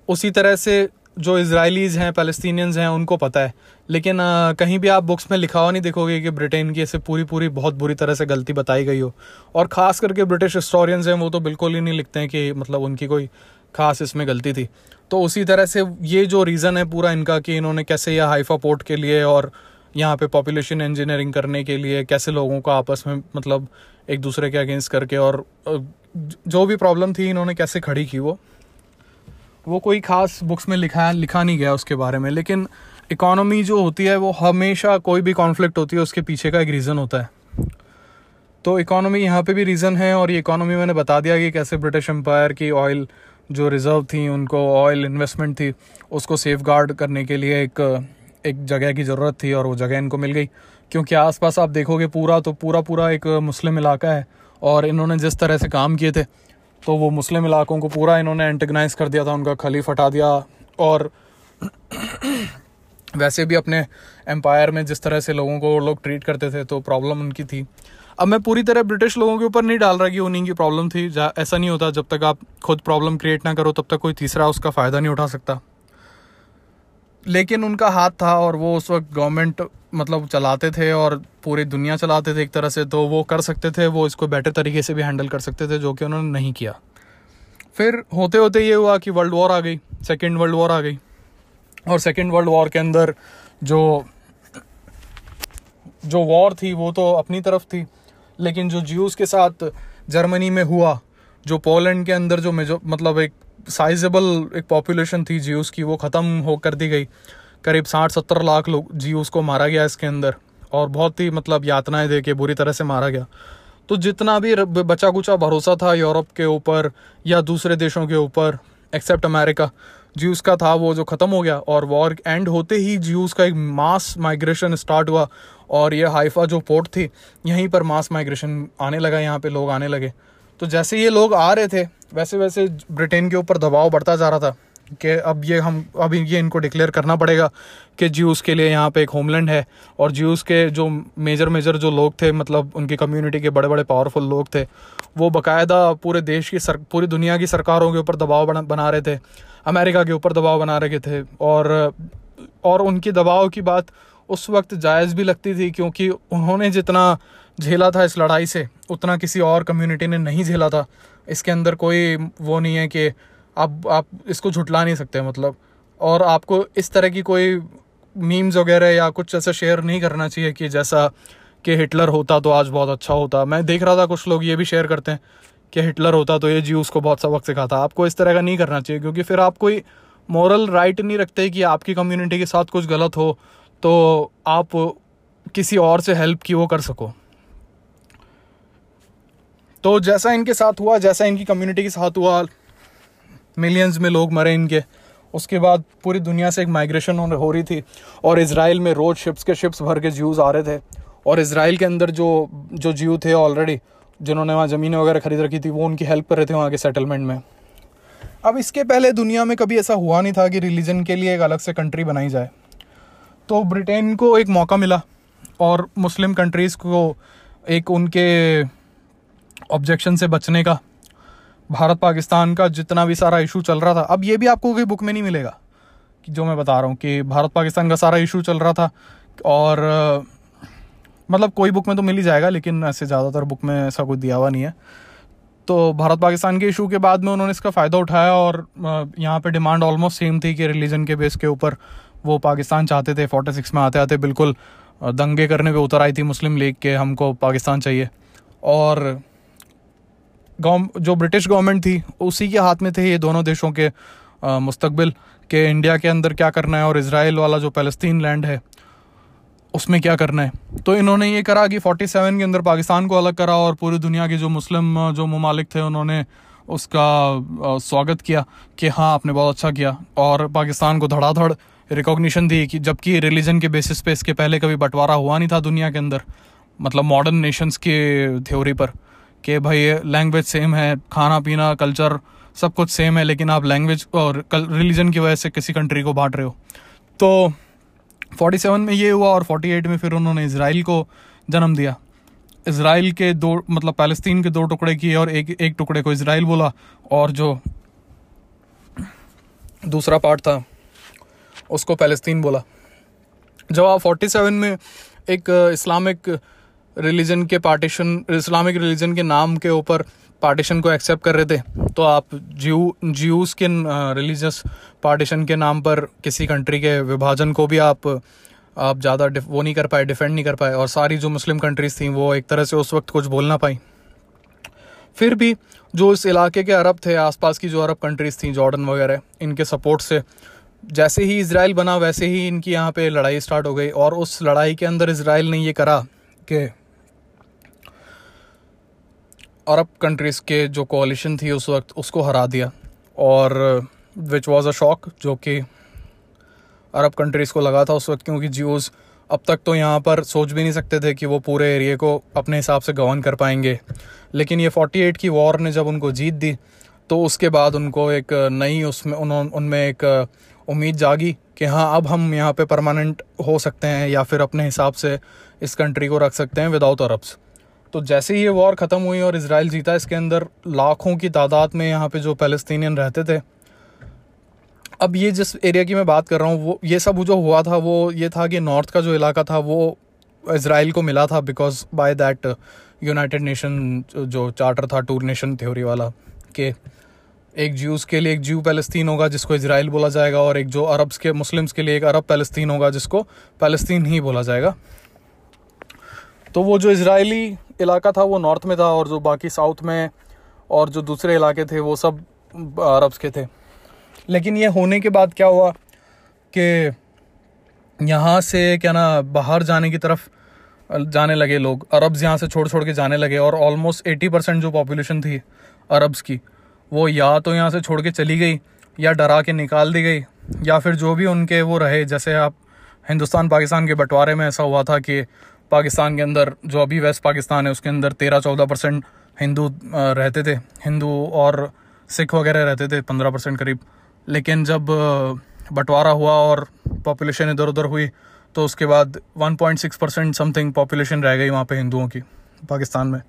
उसी तरह से जो इसराइलीज़ हैं पैलेस्तीनियंस हैं उनको पता है। लेकिन आ, कहीं भी आप बुक्स में लिखा हुआ नहीं देखोगे कि ब्रिटेन की ऐसे पूरी पूरी बहुत बुरी तरह से गलती बताई गई हो। और ख़ास करके ब्रिटिश हिस्टोरियंस हैं वो तो बिल्कुल ही नहीं लिखते हैं कि मतलब उनकी कोई खास इसमें गलती थी। तो उसी तरह से ये जो रीज़न है पूरा इनका कि इन्होंने कैसे यह हाइफा पोर्ट के लिए और यहाँ पे पॉपुलेशन इंजीनियरिंग करने के लिए कैसे लोगों को आपस में मतलब एक दूसरे के अगेंस्ट करके और जो भी प्रॉब्लम थी इन्होंने कैसे खड़ी की वो? वो कोई ख़ास बुक्स में लिखा लिखा नहीं गया उसके बारे में, लेकिन इकोनॉमी जो होती है वो हमेशा कोई भी कॉन्फ्लिक्ट होती है उसके पीछे का एक रीज़न होता है। तो इकोनॉमी यहाँ पे भी रीज़न है और ये इकोनॉमी मैंने बता दिया कि कैसे ब्रिटिश एम्पायर की ऑयल जो रिज़र्व थी, उनको ऑयल इन्वेस्टमेंट थी, उसको सेफ़ गार्ड करने के लिए एक एक जगह की ज़रूरत थी और वो जगह इनको मिल गई। क्योंकि आसपास आप देखोगे पूरा तो पूरा पूरा एक मुस्लिम इलाका है और इन्होंने जिस तरह से काम किए थे तो वो मुस्लिम इलाकों को पूरा इन्होंने एंटेगनाइज कर दिया था, उनका खलीफ हटा दिया और वैसे भी अपने एम्पायर में जिस तरह से लोगों को लोग ट्रीट करते थे तो प्रॉब्लम उनकी थी। अब मैं पूरी तरह ब्रिटिश लोगों के ऊपर नहीं डाल रहा कि उन्हीं की प्रॉब्लम थी। ऐसा नहीं होता, जब तक आप खुद प्रॉब्लम क्रिएट ना करो, तब तक कोई तीसरा उसका फ़ायदा नहीं उठा सकता। लेकिन उनका हाथ था और वो उस वक्त गवर्नमेंट मतलब चलाते थे और पूरी दुनिया चलाते थे एक तरह से तो वो कर सकते थे, वो इसको बेटर तरीके से भी हैंडल कर सकते थे, जो कि उन्होंने नहीं किया। फिर होते होते ये हुआ कि वर्ल्ड वॉर आ गई सेकेंड वर्ल्ड वॉर आ गई। और सेकेंड वर्ल्ड वॉर के अंदर जो जो वॉर थी, वो तो अपनी तरफ़ थी। लेकिन जो ज्यूज़ के साथ जर्मनी में हुआ, जो पोलैंड के अंदर जो मेजो मतलब एक साइजेबल एक पॉपुलेशन थी ज्यूज़ की, वो ख़त्म हो कर दी गई। करीब साठ सत्तर लाख लोग ज्यूज़ को मारा गया इसके अंदर और बहुत ही मतलब यातनाएँ दे के बुरी तरह से मारा गया। तो जितना भी बचा कुचा भरोसा था यूरोप के ऊपर या दूसरे देशों के ऊपर एक्सेप्ट अमेरिका ज्यूज़ का था वो जो ख़त्म हो गया और वॉर एंड होते ही ज्यूज़ का एक मास माइग्रेशन स्टार्ट हुआ। और ये हाइफा जो पोर्ट थी, यहीं पर मास माइग्रेशन आने लगा, यहाँ पे लोग आने लगे। तो जैसे ये लोग आ रहे थे, वैसे वैसे ब्रिटेन के ऊपर दबाव बढ़ता जा रहा था कि अब ये हम अभी ये इनको डिक्लेयर करना पड़ेगा कि ज्यूज़ के लिए यहाँ पे एक होमलैंड है और ज्यूज़ के जो मेजर मेजर जो लोग थे मतलब उनकी कम्युनिटी के बड़े बड़े पावरफुल लोग थे, वो बकायदा पूरे देश की सर पूरी दुनिया की सरकारों के ऊपर दबाव बना बना रहे थे, अमेरिका के ऊपर दबाव बना रहे थे और और उनकी दबाव की बात उस वक्त जायज़ भी लगती थी क्योंकि उन्होंने जितना झेला था इस लड़ाई से, उतना किसी और कम्युनिटी ने नहीं झेला था। इसके अंदर कोई वो नहीं है कि आप आप इसको झुटला नहीं सकते मतलब। और आपको इस तरह की कोई मीम्स वगैरह या कुछ ऐसा शेयर नहीं करना चाहिए कि जैसा कि हिटलर होता तो आज बहुत अच्छा होता। मैं देख रहा था कुछ लोग ये भी शेयर करते हैं कि हिटलर होता तो ये जी उसको बहुत सबक सिखाता। आपको इस तरह का नहीं करना चाहिए क्योंकि फिर आप कोई मॉरल राइट नहीं रखते कि आपकी कम्युनिटी के साथ कुछ गलत हो। तो आप किसी और से हेल्प की वो कर सको। तो जैसा इनके साथ हुआ, जैसा इनकी कम्युनिटी के साथ हुआ मिलियंस में लोग मरे इनके, उसके बाद पूरी दुनिया से एक माइग्रेशन हो रही थी और इसराइल में रोज शिप्स के शिप्स भर के ज्यूज़ आ रहे थे और इसराइल के अंदर जो जो ज्यू थे ऑलरेडी जिन्होंने वहाँ ज़मीनें वगैरह खरीद रखी थी, वो उनकी हेल्प कर रहे थे वहाँ के सेटलमेंट में। अब इसके पहले दुनिया में कभी ऐसा हुआ नहीं था कि रिलीजन के लिए एक अलग से कंट्री बनाई जाए। तो ब्रिटेन को एक मौका मिला और मुस्लिम कंट्रीज़ को एक उनके ऑब्जेक्शन से बचने का, भारत पाकिस्तान का जितना भी सारा इशू चल रहा था। अब ये भी आपको कोई बुक में नहीं मिलेगा कि जो मैं बता रहा हूँ कि भारत पाकिस्तान का सारा इशू चल रहा था और मतलब कोई बुक में तो मिल ही जाएगा, लेकिन ऐसे ज़्यादातर बुक में ऐसा कुछ दिया हुआ नहीं है। तो भारत पाकिस्तान के इशू के बाद में उन्होंने इसका फ़ायदा उठाया और यहाँ पे डिमांड ऑलमोस्ट सेम थी कि रिलीजन के बेस के ऊपर वो पाकिस्तान चाहते थे फोर्टी सिक्स में आते आते बिल्कुल दंगे करने पे उतर आई थी मुस्लिम लीग के, हमको पाकिस्तान चाहिए। और जो ब्रिटिश गवर्नमेंट थी, उसी के हाथ में थे ये दोनों देशों के मुस्तकबिल के इंडिया के अंदर क्या करना है और इसराइल वाला जो फ़लस्तीन लैंड है, उसमें क्या करना है। तो इन्होंने ये करा कि 47 के अंदर पाकिस्तान को अलग करा और पूरी दुनिया के जो मुस्लिम जो ममालिक थे, उन्होंने उसका स्वागत किया कि हाँ आपने बहुत अच्छा किया और पाकिस्तान को धड़ाधड़ रिकॉग्निशन दी कि जबकि रिलीजन के बेसिस पे इसके पहले कभी बंटवारा हुआ नहीं था दुनिया के अंदर मतलब मॉडर्न नेशंस के थ्योरी पर, कि भाई लैंग्वेज सेम है, खाना, पीना कल्चर सब कुछ सेम है, लेकिन आप लैंग्वेज और रिलीजन की वजह से किसी कंट्री को बांट रहे हो। तो 47 में ये हुआ और 48 में फिर उन्होंने इसराइल को जन्म दिया। इसराइल के दो मतलब पैलेस्तीन के दो टुकड़े किए और एक एक टुकड़े को इसराइल बोला और जो दूसरा पार्ट था उसको पैलेस्तीन बोला। जब आप 47 में एक इस्लामिक रिलीजन के पार्टीशन, इस्लामिक रिलीजन के नाम के ऊपर पार्टीशन को एक्सेप्ट कर रहे थे तो आप ज्यू ज्यूस के रिलीजियस पार्टीशन के नाम पर किसी कंट्री के विभाजन को भी आप आप ज़्यादा वो नहीं कर पाए, डिफेंड नहीं कर पाए, और सारी जो मुस्लिम कंट्रीज़ थी, वो एक तरह से उस वक्त कुछ बोल ना पाई। फिर भी जो इस इलाके के अरब थे, आसपास की जो अरब कंट्रीज़ थी, जॉर्डन वगैरह, इनके सपोर्ट से जैसे ही इसराइल बना, वैसे ही इनकी यहाँ पे लड़ाई स्टार्ट हो गई और उस लड़ाई के अंदर इसराइल ने ये करा कि अरब कंट्रीज़ के जो कोलिशन थी उस वक्त उसको हरा दिया और विच वॉज़ अ शॉक जो कि अरब कंट्रीज़ को लगा था उस वक्त क्योंकि जियोज़ अब तक तो यहाँ पर सोच भी नहीं सकते थे कि वो पूरे एरिए को अपने हिसाब से गवर्न कर पाएँगे। लेकिन ये 48 की वॉर ने जब उनको जीत दी तो उसके बाद उनको एक नई उसमें उन्होंने उनमें एक उम्मीद जागी कि हाँ अब हम यहाँ पे परमानेंट हो सकते हैं या फिर अपने हिसाब से इस कंट्री को रख सकते हैं विदाउट अरब्स तो जैसे ही ये वॉर ख़त्म हुई और इसराइल जीता, इसके अंदर लाखों की तादाद में यहाँ पे जो पैलेस्तीनियन रहते थे, अब ये जिस एरिया की मैं बात कर रहा हूँ, वो, ये सब जो हुआ था, वो ये था कि नॉर्थ का जो इलाका था, वो इसराइल को मिला था because by that United Nation जो चार्टर था टूर नेशन थ्योरी वाला, कि एक ज्यूज़ के लिए एक ज्यू पैलेस्तीन होगा, जिसको इसराइल बोला जाएगा, और एक जो अरब्स के मुस्लिम्स के लिए एक अरब पैलेस्तीन होगा, जिसको पैलेस्तीन ही बोला जाएगा। तो वो जो इसराइली इलाका था, वो नॉर्थ में था, और जो बाकी साउथ में और जो दूसरे इलाके थे, वो सब अरब्स के थे। लेकिन ये होने के बाद क्या हुआ कि यहाँ से, क्या ना, बाहर जाने की तरफ़ जाने लगे लोग। अरब्स यहाँ से छोड़ छोड़ के जाने लगे, और ऑलमोस्ट एटी परसेंट जो पॉपुलेशन थी अरब्स की वो या तो यहाँ से छोड़ के चली गई, या डरा के निकाल दी गई, या फिर जो भी उनके वो रहे, जैसे आप हिंदुस्तान पाकिस्तान के बंटवारे में ऐसा हुआ था कि पाकिस्तान के अंदर जो अभी वेस्ट पाकिस्तान है, उसके अंदर तेरह चौदह परसेंट हिंदू रहते थे, हिंदू और सिख वगैरह रहते थे, पंद्रह परसेंट करीब। लेकिन जब बंटवारा हुआ और पॉपुलेशन इधर उधर हुई तो उसके बाद 1.6 परसेंट समथिंग पॉपुलेशन रह गई वहाँ पे हिंदुओं की, पाकिस्तान में,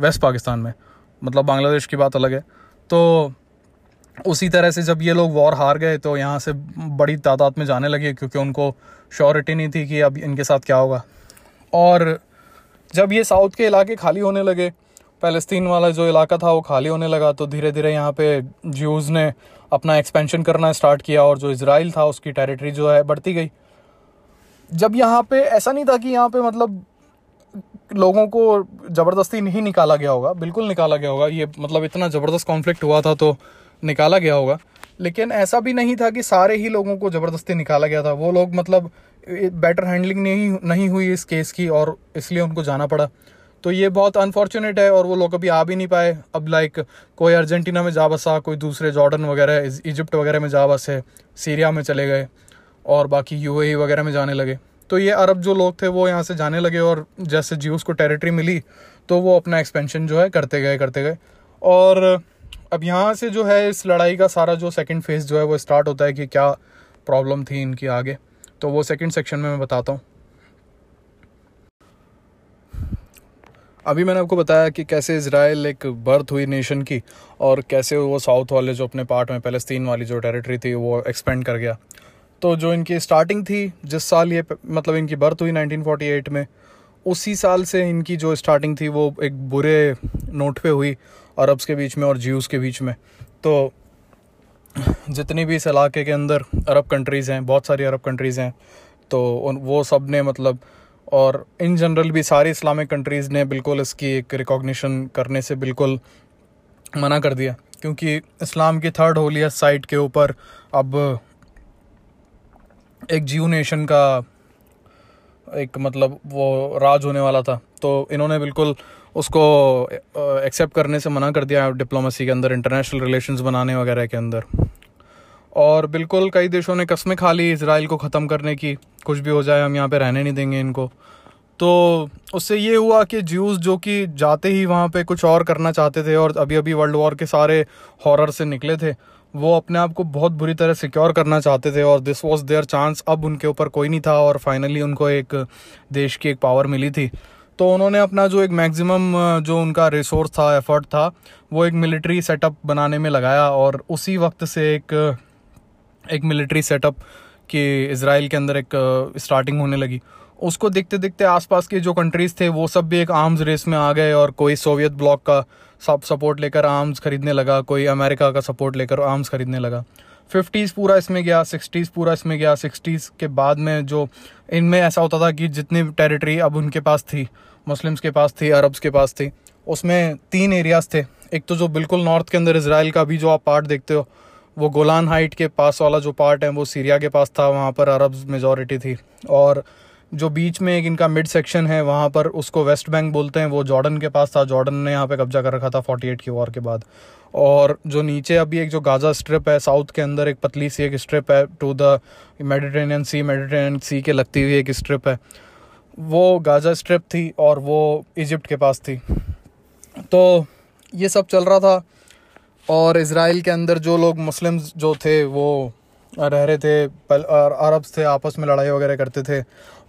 वेस्ट पाकिस्तान में। मतलब बांग्लादेश की बात अलग है। तो उसी तरह से जब ये लोग वॉर हार गए तो यहाँ से बड़ी तादाद में जाने लगे क्योंकि उनको श्योरिटी नहीं थी कि अब इनके साथ क्या होगा। और जब ये साउथ के इलाके खाली होने लगे फ़लस्तीन वाला जो इलाका था वो खाली होने लगा तो धीरे धीरे यहाँ पे ज्यूज़ ने अपना एक्सपेंशन करना स्टार्ट किया और जो इसराइल था उसकी टेरिटरी जो है बढ़ती गई। जब यहाँ पे ऐसा नहीं था कि यहाँ पे मतलब लोगों को ज़बरदस्ती नहीं निकाला गया होगा, बिल्कुल निकाला गया होगा। ये मतलब इतना ज़बरदस्त कॉन्फ्लिक्ट हुआ था तो निकाला गया होगा। लेकिन ऐसा भी नहीं था कि सारे ही लोगों को ज़बरदस्ती निकाला गया था। वो लोग मतलब बेटर हैंडलिंग नहीं नहीं हुई इस केस की और इसलिए उनको जाना पड़ा। तो ये बहुत अनफॉर्चुनेट है और वो लोग अभी आ भी नहीं पाए। अब लाइक कोई अर्जेंटीना में जा बसा, कोई दूसरे जॉर्डन वगैरह इजिप्ट वगैरह में जा बसे, सीरिया में चले गए और बाकी यू वगैरह में जाने लगे। तो ये अरब जो लोग थे वो यहाँ से जाने लगे और जैसे जीवस को टेरिटरी मिली तो वो अपना एक्सपेंशन जो है करते गए करते गए। और अब यहाँ से जो है इस लड़ाई का सारा जो सेकंड फ़ेज़ जो है वो स्टार्ट होता है कि क्या प्रॉब्लम थी इनकी आगे। तो वो सेकंड सेक्शन में मैं बताता हूँ। अभी मैंने आपको बताया कि कैसे इसराइल एक बर्थ हुई नेशन की और कैसे वो साउथ वाले जो अपने पार्ट में पैलेस्तीन वाली जो टेरिटरी थी, वो एक्सपेंड कर गया। तो जो इनकी स्टार्टिंग थी, जिस साल ये मतलब इनकी बर्थ हुई 1948 में, उसी साल से इनकी जो स्टार्टिंग थी, वो एक बुरे नोट पे हुई अरब्स के बीच में और ज्यूज़ के बीच में। तो जितनी भी इस इलाके के अंदर अरब कंट्रीज़ हैं, बहुत सारी अरब कंट्रीज़ हैं तो उन, वो सबने मतलब और इन जनरल भी सारी इस्लामिक कंट्रीज़ ने बिल्कुल इसकी एक रिकॉग्निशन करने से बिल्कुल मना कर दिया। क्योंकि इस्लाम की थर्ड होलियस्ट साइट के ऊपर अब एक जीव नेशन का एक मतलब वो राज होने वाला था। तो इन्होंने बिल्कुल उसको एक्सेप्ट करने से मना कर दिया डिप्लोमेसी के अंदर इंटरनेशनल रिलेशंस बनाने वगैरह के अंदर। और बिल्कुल कई देशों ने कस्में खा ली इसराइल को ख़त्म करने की। कुछ भी हो जाए, हम यहाँ पे रहने नहीं देंगे इनको। तो उससे ये हुआ कि ज्यूज़ जो कि जाते ही वहाँ पे कुछ और करना चाहते थे और अभी अभी वर्ल्ड वॉर के सारे हॉरर से निकले थे वो अपने आप को बहुत बुरी तरह सिक्योर करना चाहते थे और दिस वॉज़ देयर चांस अब उनके ऊपर कोई नहीं था और फाइनली उनको एक देश की एक पावर मिली थी। तो उन्होंने अपना जो एक मैक्सिमम जो उनका रिसोर्स था एफर्ट था, वो एक मिलिट्री सेटअप बनाने में लगाया और उसी वक्त से एक एक मिलिट्री सेटअप की इसराइल के अंदर एक स्टार्टिंग होने लगी। उसको देखते देखते आसपास के जो कंट्रीज़ थे, वो सब भी एक आर्म्स रेस में आ गए और कोई सोवियत ब्लॉक का सब सपोर्ट लेकर आर्म्स खरीदने लगा, कोई अमेरिका का सपोर्ट लेकर आर्म्स खरीदने लगा। फिफ्टीज़ पूरा इसमें गया सिक्सटीज़ पूरा इसमें गया सिक्सटीज़ के बाद में जो, इनमें ऐसा होता था कि जितनी टेरिटरी अब उनके पास थी मुस्लिम्स के पास थी अरब्स के पास थी, उसमें तीन एरियाज़ थे। एक तो जो बिल्कुल नॉर्थ के अंदर इसराइल का भी जो आप पार्ट देखते हो, वो गोलान हाइट के पास वाला जो पार्ट है, वो सीरिया के पास था, वहाँ पर अरब्स मेजोरिटी थी। और जो बीच में एक इनका मिड सेक्शन है, वहाँ पर उसको वेस्ट बैंक बोलते हैं, वो जॉर्डन के पास था। जॉर्डन ने यहाँ पे कब्जा कर रखा था 48 की वॉर के बाद। और जो नीचे अभी एक जो गाज़ा स्ट्रिप है साउथ के अंदर एक पतली सी एक स्ट्रिप है to the Mediterranean sea Mediterranean sea के लगती हुई एक स्ट्रिप है। वो गाज़ा स्ट्रिप थी और वो इजिप्ट के पास थी। तो ये सब चल रहा था और इसराइल के अंदर जो लोग मुस्लिम जो थे, वो रह रहे थे अरब्स थे, आपस में लड़ाई वगैरह करते थे।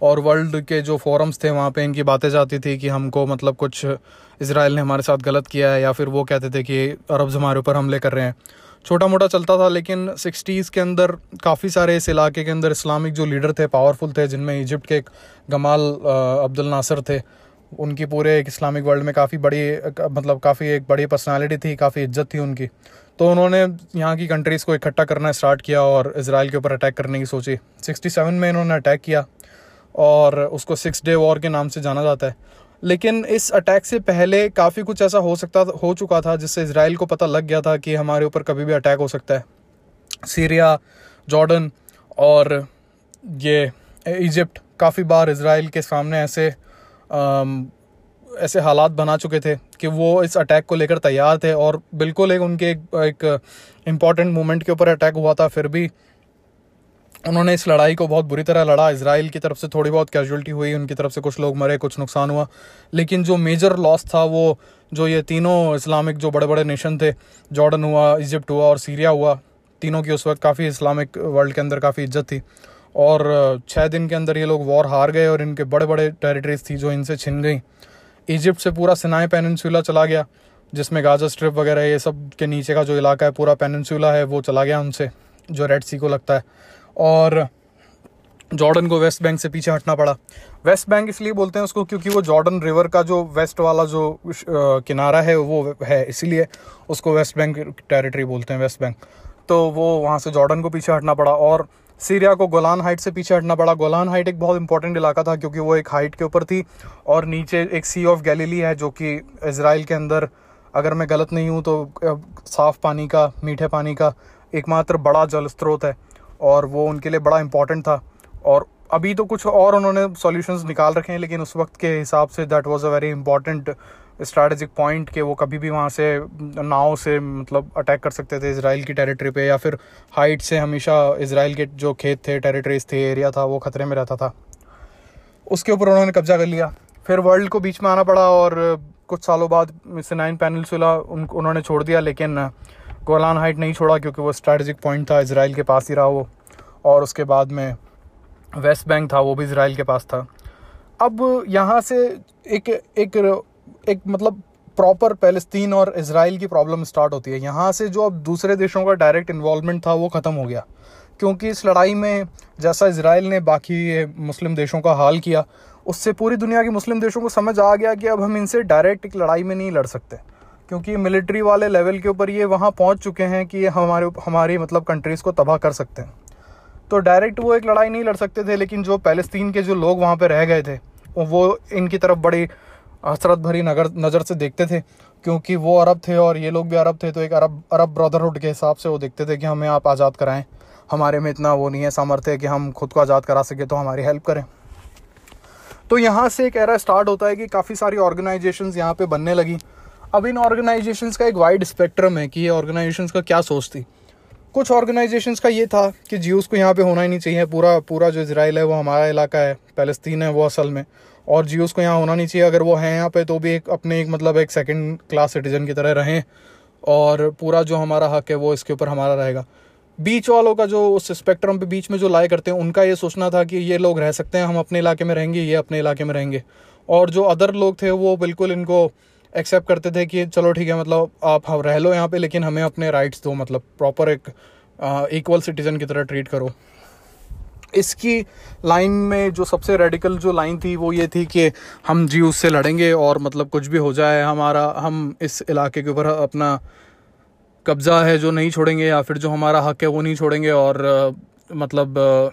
और वर्ल्ड के जो फोरम्स थे, वहाँ पे इनकी बातें जाती थी कि हमको मतलब कुछ इसराइल ने हमारे साथ गलत किया है, या फिर वो कहते थे कि अरब्स हमारे ऊपर हमले कर रहे हैं। छोटा मोटा चलता था, लेकिन सिक्सटीज़ के अंदर काफ़ी सारे इस इलाके के अंदर इस्लामिक जो लीडर थे पावरफुल थे, जिनमें इजिप्ट के एक गमाल अब्दुल नासर थे, उनकी पूरे एक इस्लामिक वर्ल्ड में काफ़ी बड़ी मतलब काफ़ी एक बड़ी पर्सनालिटी थी, काफ़ी इज़्ज़त थी उनकी। तो उन्होंने यहाँ की कंट्रीज़ को इकट्ठा करना स्टार्ट किया और इसराइल के ऊपर अटैक करने की सोची। 67 में इन्होंने अटैक किया। और उसको सिक्स डे वॉर के नाम से जाना जाता है। लेकिन इस अटैक से पहले काफ़ी कुछ ऐसा हो सकता, हो चुका था, जिससे इसराइल को पता लग गया था कि हमारे ऊपर कभी भी अटैक हो सकता है। सीरिया जॉर्डन और ये इजिप्ट काफ़ी बार इसराइल के सामने ऐसे ऐसे हालात बना चुके थे कि वो इस अटैक को लेकर तैयार थे और बिल्कुल एक उनके एक इंपॉर्टेंट मोमेंट के ऊपर अटैक हुआ था, फिर भी उन्होंने इस लड़ाई को बहुत बुरी तरह लड़ा। इसराइल की तरफ़ से थोड़ी बहुत कैजुअलिटी हुई, उनकी तरफ़ से कुछ लोग मरे, कुछ नुकसान हुआ। लेकिन जो मेजर लॉस था वो, जो ये तीनों इस्लामिक जो बड़े बड़े नेशन थे जॉर्डन हुआ इजिप्ट हुआ और सीरिया हुआ, तीनों की उस वक्त काफ़ी इस्लामिक वर्ल्ड के अंदर काफ़ी इज़्ज़त थी। और छः दिन के अंदर ये लोग वॉर हार गए और इनके बड़े बड़े टेरिटरीज थी जो इनसे छिन गई। इजिप्ट से पूरा सिनाई पेनसूला चला गया, जिसमें गाजा स्ट्रिप वगैरह, ये सब के नीचे का जो इलाका है, पूरा पेनसूला है, वो चला गया उनसे, जो रेड सी को लगता है। और जॉर्डन को वेस्ट बैंक से पीछे हटना पड़ा। वेस्ट बैंक इसलिए बोलते हैं उसको क्योंकि वो जॉर्डन रिवर का जो वेस्ट वाला जो किनारा है, वो है, इसीलिए उसको वेस्ट बैंक टेरिटरी बोलते हैं, वेस्ट बैंक। तो वो वहाँ से जॉर्डन को पीछे हटना पड़ा और सीरिया को गोलान हाइट से पीछे हटना पड़ा। गोलान हाइट एक बहुत इंपॉर्टेंट इलाका था क्योंकि वो एक हाइट के ऊपर थी और नीचे एक सी ऑफ़ गैलीली है जो कि इसराइल के अंदर, अगर मैं गलत नहीं हूँ तो साफ़ पानी का, मीठे पानी का, एकमात्र बड़ा जल स्रोत है। और वो उनके लिए बड़ा इंपॉर्टेंट था। और अभी तो कुछ और उन्होंने सॉल्यूशंस निकाल रखे हैं, लेकिन उस वक्त के हिसाब से that was a very important strategic point कि वो कभी भी वहाँ से नाव से मतलब अटैक कर सकते थे इसराइल की टेरिटरी पे, या फिर हाइट से हमेशा इसराइल के जो खेत थे टेरिटरीज थे एरिया था, वो खतरे में रहता था। उसके ऊपर उन्होंने कब्जा कर लिया। फिर वर्ल्ड को बीच में आना पड़ा और कुछ सालों बाद नाइन पेनिनसुला उन, उन्होंने छोड़ दिया, लेकिन गोलान हाइट नहीं छोड़ा क्योंकि वो स्ट्रैटेजिक पॉइंट था इसराइल के पास ही रहा वो। और उसके बाद में वेस्ट बैंक था, वो भी इसराइल के पास था। अब यहाँ से एक एक एक मतलब प्रॉपर पैलेस्तीन और इसराइल की प्रॉब्लम स्टार्ट होती है। यहाँ से जो अब दूसरे देशों का डायरेक्ट इन्वॉल्वमेंट था, वो ख़त्म हो गया। क्योंकि इस लड़ाई में जैसा इसराइल ने बाकी मुस्लिम देशों का हाल किया, उससे पूरी दुनिया के मुस्लिम देशों को समझ आ गया कि अब हम इनसे डायरेक्ट एक लड़ाई में नहीं लड़ सकते। क्योंकि मिलिट्री वाले लेवल के ऊपर ये वहाँ पहुँच चुके हैं कि ये हमारे हमारी मतलब कंट्रीज़ को तबाह कर सकते हैं। तो डायरेक्ट वो एक लड़ाई नहीं लड़ सकते थे, लेकिन जो पैलेस्तीन के जो लोग वहाँ पर रह गए थे, वो इनकी तरफ़ बड़ी हसरत भरी नगर, नज़र से देखते थे, क्योंकि वो अरब थे और ये लोग भी अरब थे तो एक अरब अरब ब्रदरहुड के हिसाब से वो देखते थे कि हमें आप आज़ाद कराएँ। हमारे में इतना वो नहीं है सामर्थ्य कि हम खुद को आज़ाद करा सके तो हमारी हेल्प करें। तो यहाँ से एक एरा स्टार्ट होता है कि काफ़ी सारी ऑर्गेनाइजेशन यहाँ पे बनने लगी। अब इन ऑर्गेनाइजेशन का एक वाइड स्पेक्ट्रम है कि ये ऑर्गेनाइजेशन का क्या सोचती कुछ ऑर्गेनाइजेशंस का ये था कि जीयूस को यहाँ पे होना ही नहीं चाहिए, पूरा पूरा जो इसराइल है वो हमारा इलाका है, पैलेस्तीन है वो असल में, और जीयूस को यहाँ होना नहीं चाहिए। अगर वो हैं यहाँ पे तो भी एक, अपने एक मतलब एक सेकंड क्लास सिटीजन की तरह रहें, और पूरा जो हमारा हक है वो इसके ऊपर हमारा रहेगा। बीच वालों का जो उस स्पेक्ट्रम पे बीच में जो लाए करते हैं, उनका ये सोचना था कि ये लोग रह सकते हैं, हम अपने इलाके में रहेंगे, ये अपने इलाके में रहेंगे, और जो अदर लोग थे वो बिल्कुल इनको एक्सेप्ट करते थे कि चलो ठीक है मतलब आप हम रह लो यहाँ पे लेकिन हमें अपने राइट्स दो मतलब प्रॉपर एक इक्वल सिटीज़न की तरह ट्रीट करो। इसकी लाइन में जो सबसे रेडिकल जो लाइन थी वो ये थी कि हम जी उससे लड़ेंगे और मतलब कुछ भी हो जाए हमारा हम इस इलाके के ऊपर अपना कब्ज़ा है जो नहीं छोड़ेंगे या फिर जो हमारा हक है वो नहीं छोड़ेंगे और आ, मतलब आ,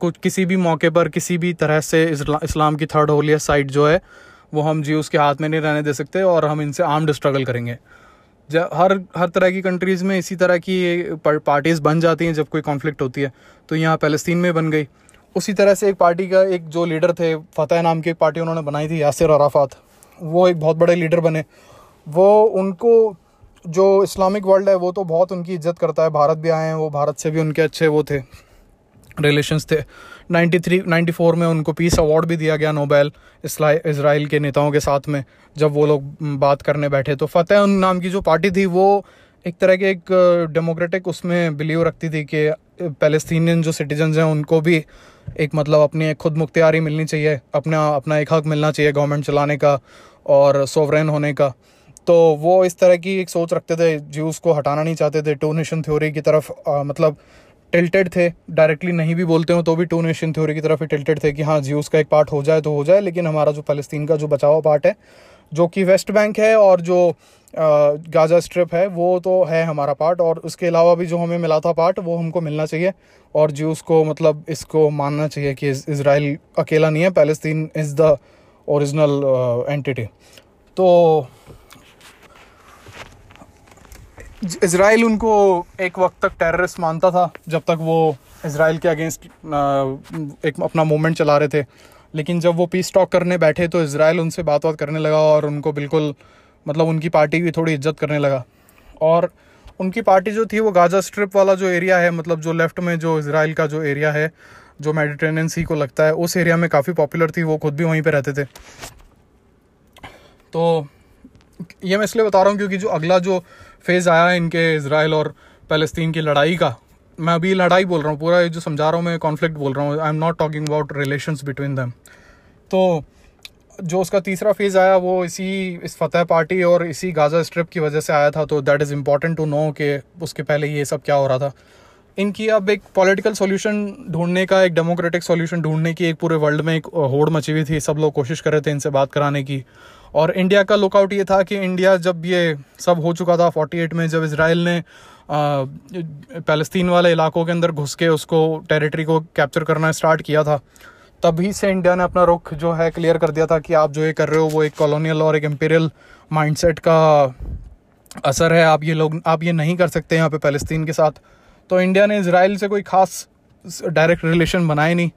कुछ किसी भी मौके पर किसी भी तरह से इस्लाम की थर्ड होलियर साइड जो है वो हम जी उसके हाथ में नहीं रहने दे सकते और हम इनसे आर्म्ड स्ट्रगल करेंगे। जब हर हर तरह की कंट्रीज़ में इसी तरह की पार्टीज़ बन जाती हैं जब कोई कॉन्फ्लिक्ट होती है। तो यहाँ फ़लस्तीन में बन गई। उसी तरह से एक पार्टी का एक जो लीडर थे फ़तेह नाम की एक पार्टी उन्होंने बनाई थी यासिर अराफात वो एक बहुत बड़े लीडर बने। वो उनको, जो इस्लामिक वर्ल्ड है, वो तो बहुत उनकी इज़्ज़त करता है। भारत भी आए हैं, वो भारत से भी उनके अच्छे वो थे। रिलेशंस थे। 93 94 में उनको पीस अवार्ड भी दिया गया नोबेल इसराइल के नेताओं के साथ में जब वो लोग बात करने बैठे। तो फ़तेह उन नाम की जो पार्टी थी वो एक तरह के एक डेमोक्रेटिक उसमें बिलीव रखती थी कि पैलेस्तीनियन जो सिटीजन हैं उनको भी एक मतलब अपनी एक खुद मुख्तियारी मिलनी चाहिए अपना अपना एक हक मिलना चाहिए गवर्नमेंट चलाने का और सोवरेन होने का। तो वो इस तरह की एक सोच रखते थे ज्यूज़ को हटाना नहीं चाहते थे टू नेशन थ्योरी की तरफ़ आ, मतलब टिल्टेड थे डायरेक्टली नहीं भी बोलते हो तो भी टू नेशन थ्योरी की तरफ़ ही टिल्टेड थे कि हाँ ज्यूज़ का एक पार्ट हो जाए तो हो जाए, लेकिन हमारा जो फ़लस्तीन का जो बचा हुआ पार्ट है, जो कि वेस्ट बैंक है और जो गाजा स्ट्रिप है, वो तो है हमारा पार्ट और उसके अलावा भी जो हमें मिला था पार्ट वो हमको मिलना चाहिए और ज्यूज़ को मतलब इसको मानना चाहिए कि इसराइल अकेला नहीं है Palestine is the original entity तो इसराइल उनको एक वक्त तक टेररिस्ट मानता था, जब तक वो इसराइल के अगेंस्ट एक अपना मूवमेंट चला रहे थे। लेकिन जब वो पीस टॉक करने बैठे तो इसराइल उनसे बात बात करने लगा और उनको बिल्कुल मतलब उनकी पार्टी की थोड़ी इज़्ज़त करने लगा। और उनकी पार्टी जो थी, वो गाजा स्ट्रिप वाला जो एरिया है मतलब जो लेफ़्ट में जो इसराइल का जो एरिया है, जो मेडिटेरेनियन सी को लगता है, उस एरिया में काफ़ी पॉपुलर थी, वो खुद भी वहीं पर रहते थे। तो ये मैं इसलिए बता रहा हूँ, क्योंकि जो अगला जो फ़ेज़ आया इनके इसराइल और फ़लस्तीन की लड़ाई का। मैं अभी लड़ाई बोल रहा हूँ, पूरा ये जो समझा रहा हूँ, मैं कॉन्फ्लिक्ट बोल रहा हूँ I am not talking about relations between them तो जो उसका तीसरा फ़ेज़ आया, वो इसी, इस फतेह पार्टी और इसी गाज़ा स्ट्रिप की वजह से आया था तो that is important to know कि उसके पहले ये सब क्या हो रहा था। इनकी अब एक पॉलिटिकल सॉल्यूशन ढूँढने का, एक डेमोक्रेटिक सॉल्यूशन ढूँढने की, एक पूरे वर्ल्ड में एक होड़ मची हुई थी, सब लोग कोशिश कर रहे थे इनसे बात कराने की। और इंडिया का लुकआउट ये था कि इंडिया जब ये सब हो चुका था 48 में, जब इसराइल ने फ़लस्तीन वाले इलाकों के अंदर घुस के उसको टेरिटरी को कैप्चर करना स्टार्ट किया था, तभी से इंडिया ने अपना रुख जो है क्लियर कर दिया था कि आप जो ये कर रहे हो वो एक कॉलोनियल और एक एम्पीरियल माइंडसेट का असर है, आप ये लोग, आप ये नहीं कर सकते यहाँ पे फ़लस्तीन के साथ। तो इंडिया ने इसराइल से कोई ख़ास डायरेक्ट रिलेशन बनाए नहीं।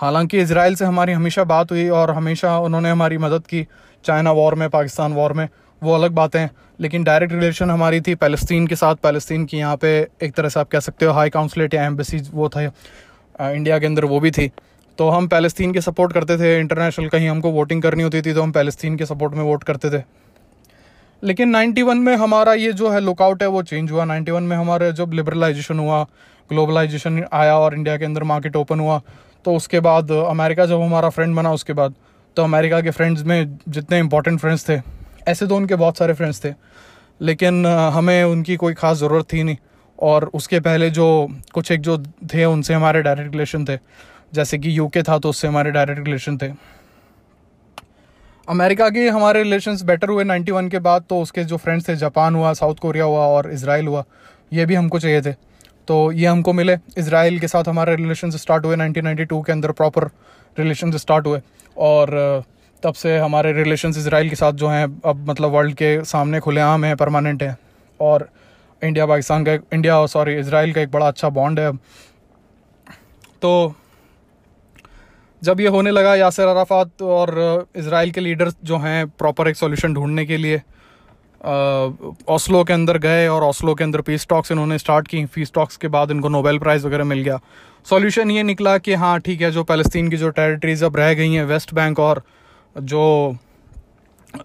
हालाँकि इसराइल से हमारी हमेशा बात हुई और हमेशा उन्होंने हमारी मदद की। चाइना वॉर में, पाकिस्तान वॉर में, वो अलग बातें हैं। लेकिन डायरेक्ट रिलेशन हमारी थी पैलेस्तीन के साथ पैलेस्तीन की यहाँ पे एक तरह से आप कह सकते हो हाई काउंसलेट या एम्बेसी वो था इंडिया के अंदर वो भी थी। तो हम पैलेस्तीन के सपोर्ट करते थे इंटरनेशनल कहीं हमको वोटिंग करनी होती थी तो हम पैलेस्तीन के सपोर्ट में वोट करते थे। लेकिन 91 में हमारा ये जो है लुकआउट है वो चेंज हुआ। 91 में हमारे जब लिबरलाइजेशन हुआ ग्लोबलाइजेशन आया और इंडिया के अंदर मार्केट ओपन हुआ तो उसके बाद अमेरिका जब हमारा फ्रेंड बना, उसके बाद तो अमेरिका के फ्रेंड्स में जितने इंपॉर्टेंट फ्रेंड्स थे, ऐसे तो उनके बहुत सारे फ्रेंड्स थे, लेकिन हमें उनकी कोई ख़ास ज़रूरत थी नहीं। और उसके पहले जो कुछ एक जो थे, उनसे हमारे डायरेक्ट रिलेशन थे। जैसे कि यूके था तो उससे हमारे डायरेक्ट रिलेशन थे। अमेरिका के हमारे रिलेशंस बेटर हुए 91 के बाद तो उसके जो फ्रेंड्स थे, जापान हुआ साउथ कोरिया हुआ और इसराइल हुआ, ये भी हमको चाहिए थे। तो ये हमको मिले। इसराइल के साथ हमारे रिलेशन स्टार्ट हुए 1992 के अंदर प्रॉपर रिलेशन स्टार्ट हुए। और तब से हमारे रिलेशन इसराइल के साथ जो हैं, अब मतलब वर्ल्ड के सामने खुलेआम हैं परमानेंट हैं। और इंडिया पाकिस्तान का इंडिया सॉरी इसराइल का एक बड़ा अच्छा बॉन्ड है। तो जब ये होने लगा यासिर अराफात और इसराइल के लीडर्स जो हैं प्रॉपर एक सॉल्यूशन ढूँढने के लिए ओस्लो के अंदर गए और ओस्लो के अंदर पीस टॉक्स इन्होंने स्टार्ट की। पीस टॉक्स के बाद इनको नोबेल प्राइज़ वगैरह मिल गया। सॉल्यूशन ये निकला कि हाँ ठीक है, जो फ़लस्तीन की जो टेरिटरीज अब रह गई हैं, वेस्ट बैंक और जो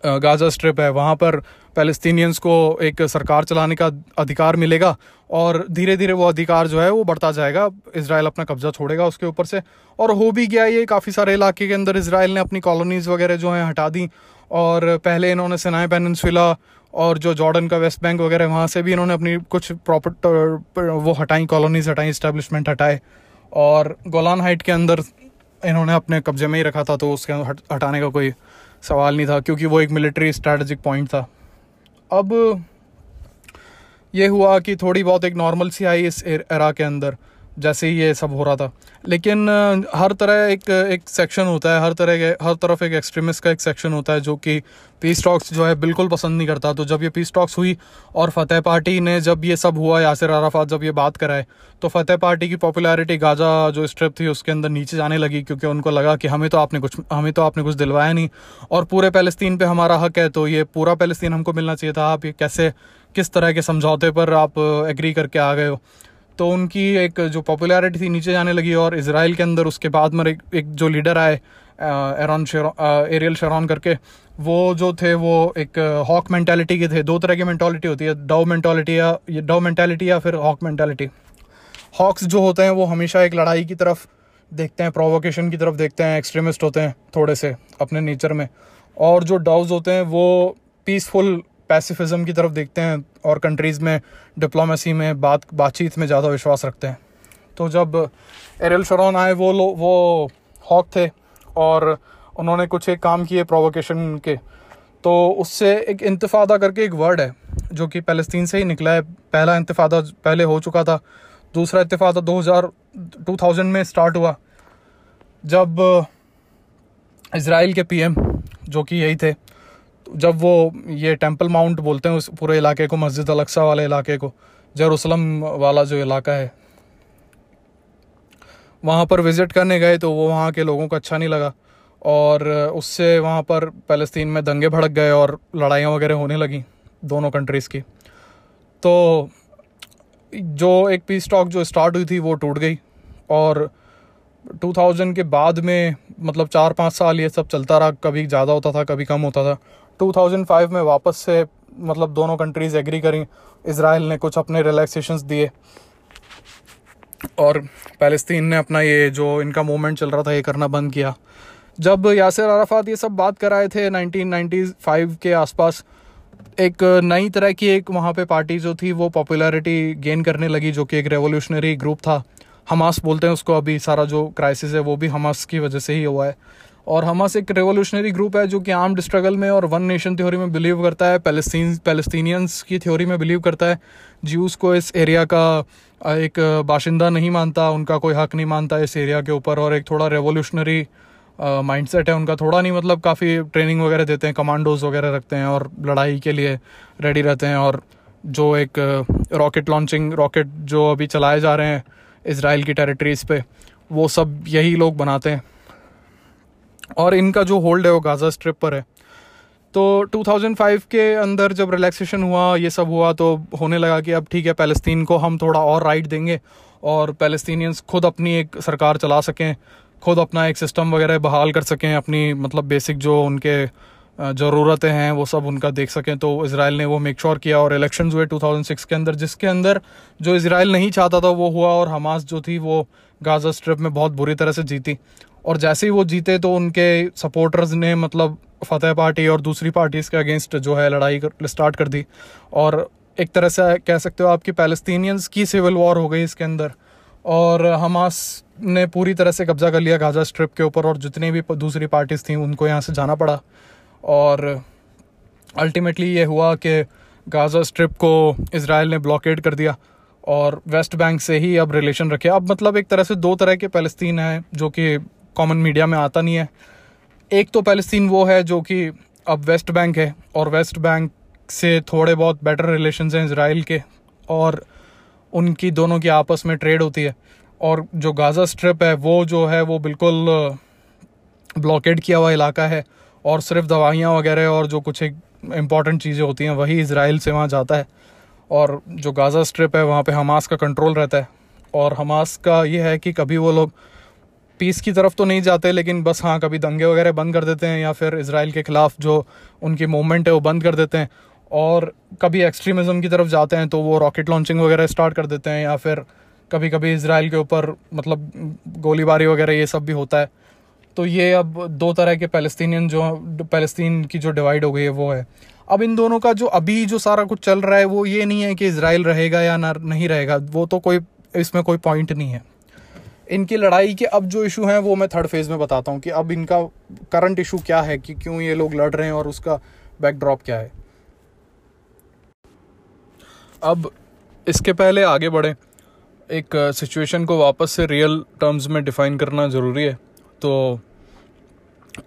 गाज़ा स्ट्रिप है, वहाँ पर फ़लस्तीनियंस को एक सरकार चलाने का अधिकार मिलेगा और धीरे धीरे वो अधिकार जो है वो बढ़ता जाएगा। इसराइल अपना कब्जा छोड़ेगा उसके ऊपर से। और हो भी गया ये, काफ़ी सारे इलाके के अंदर इसराइल ने अपनी कॉलोनीज़ वगैरह जो हैं हटा दी और पहले इन्होंने सिनाई पेनसविला और जो जॉर्डन का वेस्ट बैंक वगैरह वहाँ से भी इन्होंने अपनी कुछ प्रॉपर्ट वो हटाई कॉलोनीज हटाई इस्टेब्लिशमेंट हटाए। और गोलान हाइट के अंदर इन्होंने अपने कब्जे में ही रखा था तो उसके हट, हटाने का कोई सवाल नहीं था क्योंकि वो एक मिलिट्री स्ट्रैटेजिक पॉइंट था। अब ये हुआ कि थोड़ी बहुत एक नॉर्मल सी आई इस एरा के अंदर। जैसे ही ये सब हो रहा था। लेकिन हर तरह एक एक सेक्शन होता है, हर तरह के, हर तरफ़ एक एक्सट्रीमिस्ट का एक सेक्शन होता है, जो कि पीस टॉक्स जो है बिल्कुल पसंद नहीं करता। तो जब ये पीस टॉक्स हुई और फतेह पार्टी ने जब ये सब हुआ, यासिर अराफात जब ये बात कराए तो फतेह पार्टी की पॉपुलैरिटी गाजा जो स्ट्रिप थी उसके अंदर नीचे जाने लगी, क्योंकि उनको लगा कि हमें तो आपने कुछ, हमें तो आपने कुछ दिलवाया नहीं। और पूरे पैलेस्तीन पर हमारा हक है तो ये पूरा पैलेस्तीन हमको मिलना चाहिए था। आप ये कैसे, किस तरह के समझौते पर आप एग्री करके आ गए हो? तो उनकी एक जो पॉपुलैरिटी थी नीचे जाने लगी और इसराइल के अंदर उसके बाद में एक, एक जो लीडर आए एरन एरियल शेरॉन करके वो जो थे वो एक हॉक मेंटालिटी के थे। दो तरह की मेंटालिटी होती है डव मेंटालिटी या डव मेंटालिटी या फिर हॉक मेंटालिटी हॉक्स जो होते हैं वो हमेशा एक लड़ाई की तरफ़ देखते हैं प्रोवोकेशन की तरफ़ देखते हैं एक्सट्रीमिस्ट होते हैं थोड़े से अपने नेचर में। और जो डव्स होते हैं वो पीसफुल पैसिफिज्म की तरफ़ देखते हैं और कंट्रीज़ में डिप्लोमेसी में, बात, बातचीत में ज़्यादा विश्वास रखते हैं। तो जब एरियल शरॉन आए, वो लो, वो हॉक थे और उन्होंने कुछ एक काम किए प्रोवोकेशन के। तो उससे एक इंतफादा करके एक वर्ड है, जो कि फ़लस्तीन से ही निकला है। पहला इंतफादा पहले हो चुका था, दूसरा इंतफादा 2000 2000 में स्टार्ट हुआ। जब इसराइल के पीएम, जो कि यही थे जब वो ये टेंपल माउंट बोलते हैं उस पूरे इलाके को, मस्जिद अलक्सा वाले इलाके को, जेरूसलम वाला जो इलाका है, वहाँ पर विज़िट करने गए तो वो वहाँ के लोगों को अच्छा नहीं लगा और उससे वहाँ पर फ़लस्तीन में दंगे भड़क गए और लड़ाइयाँ वगैरह होने लगी दोनों कंट्रीज़ की। तो जो एक पीस टॉक जो स्टार्ट हुई थी, वो टूट गई और 2000 के बाद में मतलब चार पाँच साल ये सब चलता रहा, कभी ज़्यादा होता था, कभी कम होता था। 2005 में वापस से मतलब दोनों कंट्रीज़ एग्री करी। इसराइल ने कुछ अपने रिलैक्सेशंस दिए। और पैलेस्तीन ने अपना ये जो इनका मूवमेंट चल रहा था, ये करना बंद किया। जब यासिर अराफात ये सब बात कराए थे 1995 के आसपास, एक नई तरह की एक वहाँ पे पार्टी जो थी, वो पॉपुलैरिटी गेन करने लगी, जो कि एक रेवोल्यूशनरी ग्रुप था। हमास बोलते हैं उसको अभी सारा जो क्राइसिस है, वो भी हमास की वजह से ही हुआ है। और हमास एक रेवोल्यूशनरी ग्रुप है जो कि आर्म्ड स्ट्रगल में और वन नेशन थ्योरी में बिलीव करता है पैलेस्तीन पैलेस्तीनियंस की थ्योरी में बिलीव करता है। ज्यूस को इस एरिया का एक बाशिंदा नहीं मानता, उनका कोई हक नहीं मानता इस एरिया के ऊपर और एक थोड़ा रेवोल्यूशनरी माइंड माइंडसेट है उनका। थोड़ा नहीं मतलब काफ़ी ट्रेनिंग वगैरह देते हैं कमांडोज वगैरह रखते हैं और लड़ाई के लिए रेडी रहते हैं और जो एक रॉकेट लॉन्चिंग रॉकेट जो अभी चलाए जा रहे हैं इसराइल की टेरिटरीज पे, वो सब यही लोग बनाते हैं। और इनका जो होल्ड है वो गाज़ा स्ट्रिप पर है। तो 2005 के अंदर जब रिलैक्सेशन हुआ, ये सब हुआ तो होने लगा कि अब ठीक है पैलेस्तीन को हम थोड़ा और राइट देंगे और पैलेस्तीनियंस खुद अपनी एक सरकार चला सकें, खुद अपना एक सिस्टम वगैरह बहाल कर सकें, अपनी मतलब बेसिक जो उनके ज़रूरतें हैं, वो सब उनका देख सकें। तो इसराइल ने वो मेक श्योर किया और इलेक्शन हुए 2006 के अंदर, जिसके अंदर जो इसराइल नहीं चाहता था, वो हुआ और हमास जो थी, वो गाज़ा स्ट्रिप में बहुत बुरी तरह से जीती। और जैसे ही वो जीते तो उनके सपोर्टर्स ने मतलब फतेह पार्टी और दूसरी पार्टीज़ के अगेंस्ट जो है लड़ाई कर, स्टार्ट कर दी। और एक तरह से कह सकते हो आपकी पैलेस्तीनियंस की सिविल वॉर हो गई इसके अंदर। और हमास ने पूरी तरह से कब्जा कर लिया गाजा स्ट्रिप के ऊपर और जितनी भी दूसरी पार्टीज़ थी उनको यहाँ से जाना पड़ा। और अल्टीमेटली ये हुआ कि गाजा स्ट्रिप को इसराइल ने ब्लॉकेट कर दिया और वेस्ट बैंक से ही अब रिलेशन रखे। अब मतलब एक तरह से दो तरह के पैलेस्तीन हैं जो कि कॉमन मीडिया में आता नहीं है। एक तो पैलेस्तीन वो है जो कि अब वेस्ट बैंक है और वेस्ट बैंक से थोड़े बहुत बेटर रिलेशन हैं इसराइल के और उनकी दोनों की आपस में ट्रेड होती है। और जो गाज़ा स्ट्रिप है, वो जो है, वो बिल्कुल ब्लॉकेड किया हुआ इलाका है और सिर्फ़ दवाइयाँ वगैरह और जो कुछ एक इंपॉर्टेंट चीज़ें होती हैं, वही इसराइल से वहाँ जाता है। और जो गाज़ा स्ट्रिप है, वहाँ पे हमास का कंट्रोल रहता है। और हमास का ये है कि कभी वो लोग पीस की तरफ़ तो नहीं जाते, लेकिन बस हाँ कभी दंगे वगैरह बंद कर देते हैं या फिर इसराइल के ख़िलाफ़ जो उनकी मूवमेंट है वो बंद कर देते हैं। और कभी एक्सट्रीमिज़म की तरफ़ जाते हैं तो वो रॉकेट लॉन्चिंग वगैरह स्टार्ट कर देते हैं या फिर कभी कभी इसराइल के ऊपर मतलब गोलीबारी वगैरह ये सब भी होता है। तो ये अब दो तरह के पैलेस्तीनियन जो पैलेस्तीन की जो डिवाइड हो गई है वो है। अब इन दोनों का जो अभी जो सारा कुछ चल रहा है वो ये नहीं है कि इसराइल रहेगा या ना, नहीं रहेगा, वो तो कोई, इसमें कोई पॉइंट नहीं है। इनकी लड़ाई के अब जो इशू हैं, वो मैं थर्ड फ़ेज़ में बताता हूँ कि अब इनका करंट इशू क्या है कि क्यों ये लोग लड़ रहे हैं और उसका बैकड्रॉप क्या है। अब इसके पहले आगे बढ़े। एक सिचुएशन को वापस से रियल टर्म्स में डिफ़ाइन करना ज़रूरी है। तो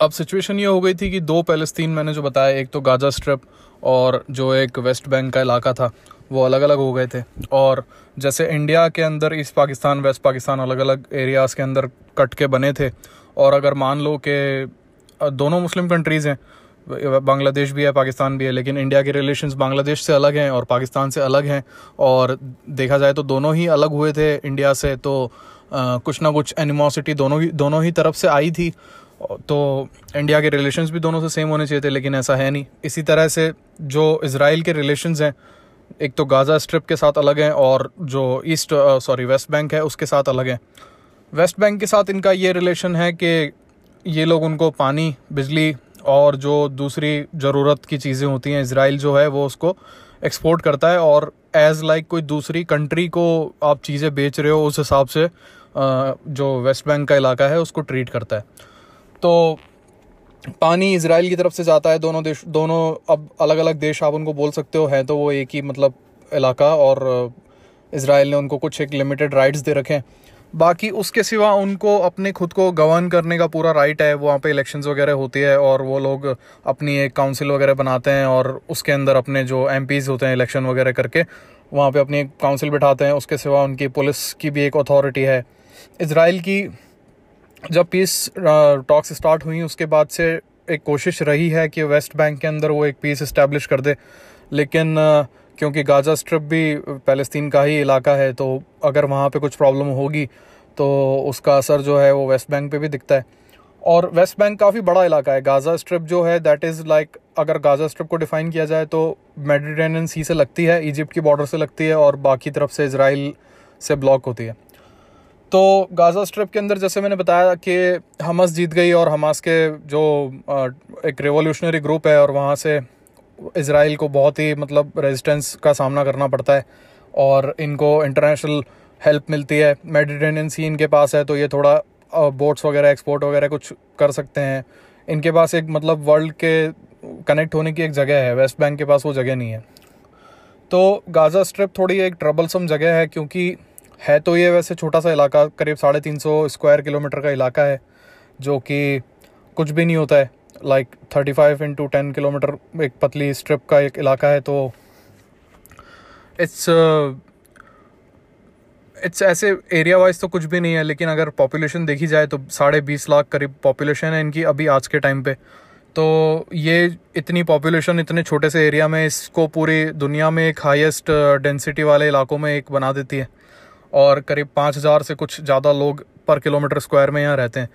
अब सिचुएशन ये हो गई थी कि दो पैलेस्तीन मैंने जो बताया, एक तो गाजा स्ट्रिप और जो एक वेस्ट बैंक का इलाका था वो अलग अलग हो गए थे। और जैसे इंडिया के अंदर ईस्ट पाकिस्तान वेस्ट पाकिस्तान अलग अलग एरियाज़ के अंदर कट के बने थे। और अगर मान लो कि दोनों मुस्लिम कंट्रीज़ हैं बांग्लादेश भी है पाकिस्तान भी है लेकिन इंडिया के रिलेशंस बांग्लादेश से अलग हैं और पाकिस्तान से अलग हैं। और देखा जाए तो दोनों ही अलग हुए थे इंडिया से तो आ, कुछ ना कुछ एनिमोसिटी दोनों ही दोनों ही तरफ़ से आई थी। तो इंडिया के रिलेशंस भी दोनों से सेम होने चाहिए थे लेकिन ऐसा है नहीं। इसी तरह से जो इसराइल के रिलेशंस हैं एक तो गाज़ा स्ट्रिप के साथ अलग हैं और जो ईस्ट सॉरी, वेस्ट बैंक है, उसके साथ अलग हैं। वेस्ट बैंक के साथ इनका ये रिलेशन है कि ये लोग उनको पानी, बिजली और जो दूसरी ज़रूरत की चीज़ें होती हैं इसराइल जो है, वो उसको एक्सपोर्ट करता है और एज़ लाइक like कोई दूसरी कंट्री को आप चीज़ें बेच रहे हो, उस हिसाब से जो वेस्ट बैंक का इलाका है, उसको ट्रीट करता है। तो पानी इसराइल की तरफ़ से जाता है, दोनों देश, दोनों अब अलग अलग देश आप उनको बोल सकते हो, हैं तो वो एक ही मतलब इलाका और इसराइल ने उनको कुछ एक लिमिटेड राइट्स दे रखे हैं। बाकी उसके सिवा उनको अपने खुद को गवर्न करने का पूरा राइट है, वहाँ पे इलेक्शंस वगैरह होती है और वो लोग अपनी एक काउंसिल वगैरह बनाते हैं और उसके अंदर अपने जो एम होते हैं इलेक्शन वगैरह करके, वहाँ पे अपनी एक काउंसिल बिठाते हैं, उसके सिवा उनकी पुलिस की भी एक अथॉरिटी है। इसराइल की जब पीस टॉक्स स्टार्ट हुई उसके बाद से एक कोशिश रही है कि वेस्ट बैंक के अंदर वो एक पीस इस्टेब्लिश कर दे। लेकिन uh, क्योंकि गाज़ा स्ट्रिप भी फ़लस्तीन का ही इलाका है तो अगर वहाँ पे कुछ प्रॉब्लम होगी तो उसका असर जो है वो वेस्ट बैंक पे भी दिखता है। और वेस्ट बैंक काफ़ी बड़ा इलाका है। गाज़ा स्ट्रिप जो है दैट इज़ लाइक अगर गाज़ा स्ट्रिप को डिफ़ाइन किया जाए तो मेडिटेरेनियन सी से लगती है इजिप्ट की बॉर्डर से लगती है और बाकी तरफ़ से इसराइल से ब्लॉक होती है। तो गाज़ा स्ट्रिप के अंदर जैसे मैंने बताया कि हमस जीत गई और हमास के जो एक रेवोल्यूशनरी ग्रुप है और वहाँ से इसराइल को बहुत ही मतलब रेजिस्टेंस का सामना करना पड़ता है और इनको इंटरनेशनल हेल्प मिलती है। मेडिटेरेनियन सी इनके पास है तो ये थोड़ा बोट्स वगैरह एक्सपोर्ट वगैरह कुछ कर सकते हैं। इनके पास एक मतलब वर्ल्ड के कनेक्ट होने की एक जगह है वेस्ट बैंक के पास वो जगह नहीं है। तो गाज़ा स्ट्रिप थोड़ी एक ट्रबलसम जगह है क्योंकि है तो ये वैसे छोटा सा इलाका, करीब साढ़े तीन सौ स्क्वायर किलोमीटर का इलाका है, जो कि कुछ भी नहीं होता है। Like thirty five into ten kilometre एक पतली स्ट्रिप का एक इलाका है तो इट्स इट्स ऐसे एरिया वाइज तो कुछ भी नहीं है, लेकिन अगर पॉपुलेशन देखी जाए तो साढ़े बीस लाख करीब पॉपुलेशन है इनकी अभी आज के टाइम पे। तो ये इतनी पॉपुलेशन इतने छोटे से एरिया में इसको पूरी दुनिया में एक हाईएस्ट डेंसिटी वाले इलाकों में एक बना देती है। और करीब पाँच हज़ार से कुछ ज़्यादा लोग पर किलोमीटर स्क्वायर में यहाँ रहते हैं।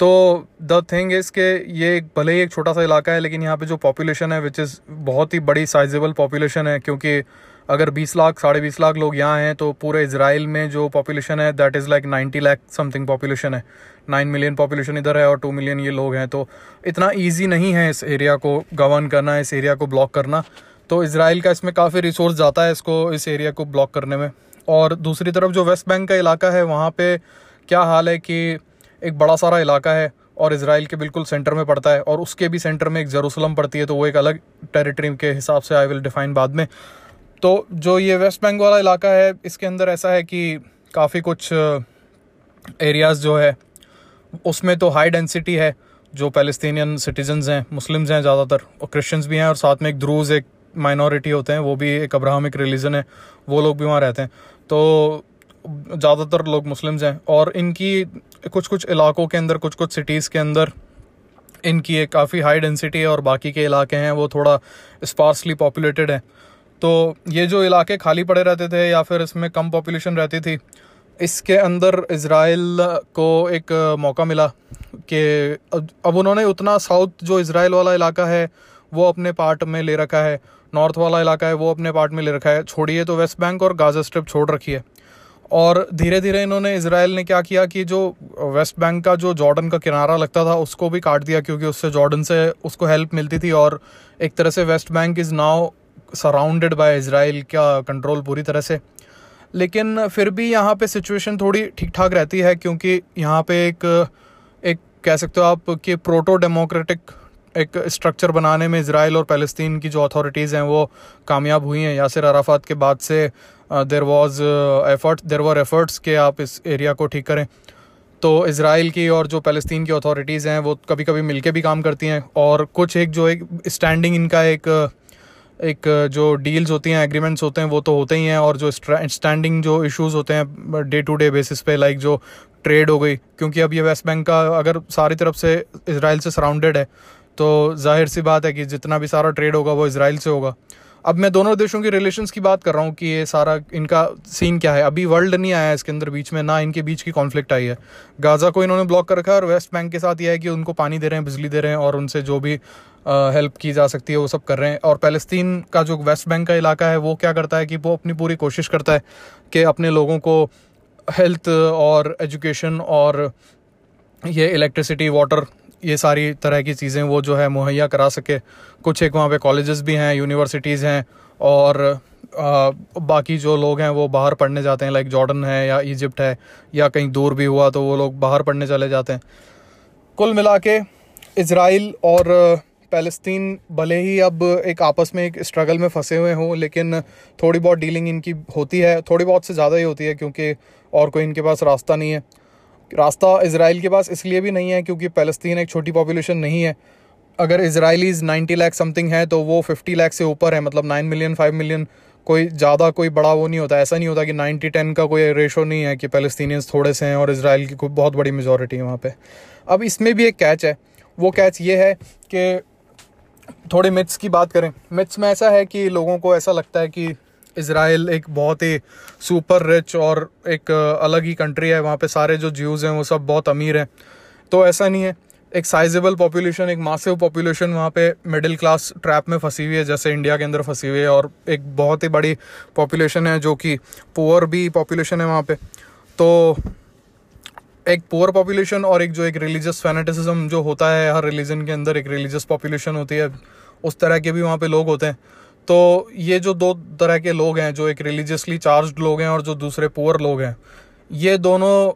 तो द थिंग इज़ के ये भले ही एक छोटा सा इलाका है, लेकिन यहाँ पे जो पॉपुलेशन है विच इज़ बहुत ही बड़ी साइजेबल पॉपुलेशन है, क्योंकि अगर 20 लाख, साढ़े बीस लाख लोग यहाँ हैं तो पूरे इसराइल में जो पॉपुलेशन है that is like 90 lakh something population है। नाइन मिलियन पॉपुलेशन इधर है और टू मिलियन ये लोग हैं। तो इतना ईजी नहीं है इस एरिया को गवर्न करना, इस एरिया को ब्लॉक करना। तो इसराइल का इसमें काफ़ी रिसोर्स जाता है इसको, इस एरिया को ब्लॉक करने में। और दूसरी तरफ़ जो वेस्ट बैंक का इलाका है, वहाँ पे क्या हाल है कि एक बड़ा सारा इलाका है और इसराइल के बिल्कुल सेंटर में पड़ता है और उसके भी सेंटर में एक जेरूसलम पड़ती है तो वो एक अलग टेरिटरी के हिसाब से आई विल डिफाइन बाद में। तो जो ये वेस्ट बैंक वाला इलाका है, इसके अंदर ऐसा है कि काफ़ी कुछ एरियाज़ जो है, उसमें तो हाई डेंसिटी है, जो पैलेस्तीनियन सिटीजन्स हैं मुस्लिम्स हैं ज़्यादातर और क्रिश्चियंस भी हैं और साथ में एक द्रूज एक माइनॉरिटी होते हैं, वो भी एक अब्राहमिक रिलीजन है, वो लोग भी वहाँ रहते हैं। तो ज़्यादातर लोग मुस्लिम्स हैं और इनकी कुछ कुछ इलाकों के अंदर कुछ कुछ सिटीज़ के अंदर इनकी एक काफ़ी हाई डेंसिटी है और बाकी के इलाके हैं, वो थोड़ा स्पार्सली पॉपुलेटेड हैं। तो ये जो इलाके खाली पड़े रहते थे या फिर इसमें कम पॉपुलेशन रहती थी, इसके अंदर इसराइल को एक मौका मिला कि अब उन्होंने उतना साउथ जो इसराइल वाला इलाका है, वो अपने पार्ट में ले रखा है। नॉर्थ वाला इलाका है, वो अपने पार्ट में ले रखा है। छोड़िए तो वेस्ट बैंक और गाजा स्ट्रिप छोड़ रखी है। और धीरे धीरे इन्होंने इसराइल ने क्या किया कि जो वेस्ट बैंक का जो जॉर्डन का किनारा लगता था, उसको भी काट दिया, क्योंकि उससे जॉर्डन से उसको हेल्प मिलती थी और एक तरह से West Bank is now surrounded by Israel का कंट्रोल पूरी तरह से। लेकिन फिर भी यहाँ पे सिचुएशन थोड़ी ठीक ठाक रहती है, क्योंकि यहाँ पे एक एक कह सकते हो आप कि प्रोटो डेमोक्रेटिक एक स्ट्रक्चर बनाने में इसराइल और फ़लस्तीन की जो अथॉरिटीज़ हैं वो कामयाब हुई हैं। यासिर अराफात के बाद से there was effort there were efforts के आप इस एरिया को ठीक करें। तो इसराइल की और जो फ़लस्तीन की अथॉरिटीज़ हैं, वो कभी कभी मिलके भी काम करती हैं और कुछ एक जो एक स्टैंडिंग इनका एक एक जो डील्स होती हैं एग्रीमेंट्स होते हैं, वो तो होते ही हैं और जो स्टैंडिंग जो इश्यूज़ होते हैं डे टू डे बेसिस पे लाइक जो ट्रेड हो गई। क्योंकि अब ये वेस्ट बैंक का अगर सारी तरफ़ से इसराइल से सराउंडेड है तो ज़ाहिर सी बात है कि जितना भी सारा ट्रेड होगा वो इसराइल से होगा। अब मैं दोनों देशों की रिलेशंस की बात कर रहा हूँ कि ये सारा इनका सीन क्या है। अभी वर्ल्ड नहीं आया इसके अंदर बीच में, ना इनके बीच की कॉन्फ्लिक्ट आई है। गाज़ा को इन्होंने ब्लॉक कर रखा है और वेस्ट बैंक के साथ ये है कि उनको पानी दे रहे हैं, बिजली दे रहे हैं और उनसे जो भी हेल्प की जा सकती है वो सब कर रहे हैं। और पैलेस्तीन का जो वेस्ट बैंक का इलाका है, वो क्या करता है कि वो अपनी पूरी कोशिश करता है कि अपने लोगों को हेल्थ और एजुकेशन और ये इलेक्ट्रिसिटी वाटर ये सारी तरह की चीज़ें वो जो है मुहैया करा सके। कुछ एक वहाँ पे कॉलेजेस भी हैं यूनिवर्सिटीज़ हैं और आ, बाकी जो लोग हैं वो बाहर पढ़ने जाते हैं लाइक जॉर्डन है या इजिप्ट है या कहीं दूर भी हुआ तो वो लोग बाहर पढ़ने चले जाते हैं। कुल मिला के इसराइल और फ़लस्तीन भले ही अब एक आपस में एक स्ट्रगल में फंसे हुए हों लेकिन थोड़ी बहुत डीलिंग इनकी होती है थोड़ी बहुत से ज़्यादा ही होती है क्योंकि और कोई इनके पास रास्ता नहीं है। रास्ता इसराइल के पास इसलिए भी नहीं है क्योंकि फ़लस्तीन एक छोटी पॉपुलेशन नहीं है। अगर इसराइलीज़ नाइन्टी लैख समथिंग है तो वो फिफ्टी लैख से ऊपर है मतलब नाइन मिलियन, फाइव मिलियन, कोई ज़्यादा, कोई बड़ा वो नहीं होता। ऐसा नहीं होता कि नाइन्टी टेन का कोई रेशो नहीं है कि फ़लस्तीनियंस थोड़े से हैं और इसराइल की कोई बहुत बड़ी मेजोरिटी है वहाँ पर अब इसमें भी एक कैच है। वो कैच ये है कि थोड़े मिथ्स की बात करें। मिथ्स में ऐसा है कि लोगों को ऐसा लगता है कि इसराइल एक बहुत ही सुपर रिच और एक अलग ही कंट्री है। वहाँ पे सारे जो ज्यूज़ हैं, वो सब बहुत अमीर हैं। तो ऐसा नहीं है। एक साइजेबल पॉपुलेशन एक मासिव पॉपुलेशन वहाँ पे मिडिल क्लास ट्रैप में फंसी हुई है, जैसे इंडिया के अंदर फंसी हुई है और एक बहुत ही बड़ी पॉपुलेशन है जो कि पुअर भी पॉपुलेशन है वहाँ पे। तो एक पुअर पॉपुलेशन और एक जो एक रिलीजियस फैनेटिसिज्म जो होता है हर रिलीजन के अंदर, एक रिलीजियस पॉपुलेशन होती है, उस तरह के भी वहाँ पे लोग होते हैं। तो ये जो दो तरह के लोग हैं, जो एक रिलीजियसली चार्ज लोग हैं और जो दूसरे पुअर लोग हैं, ये दोनों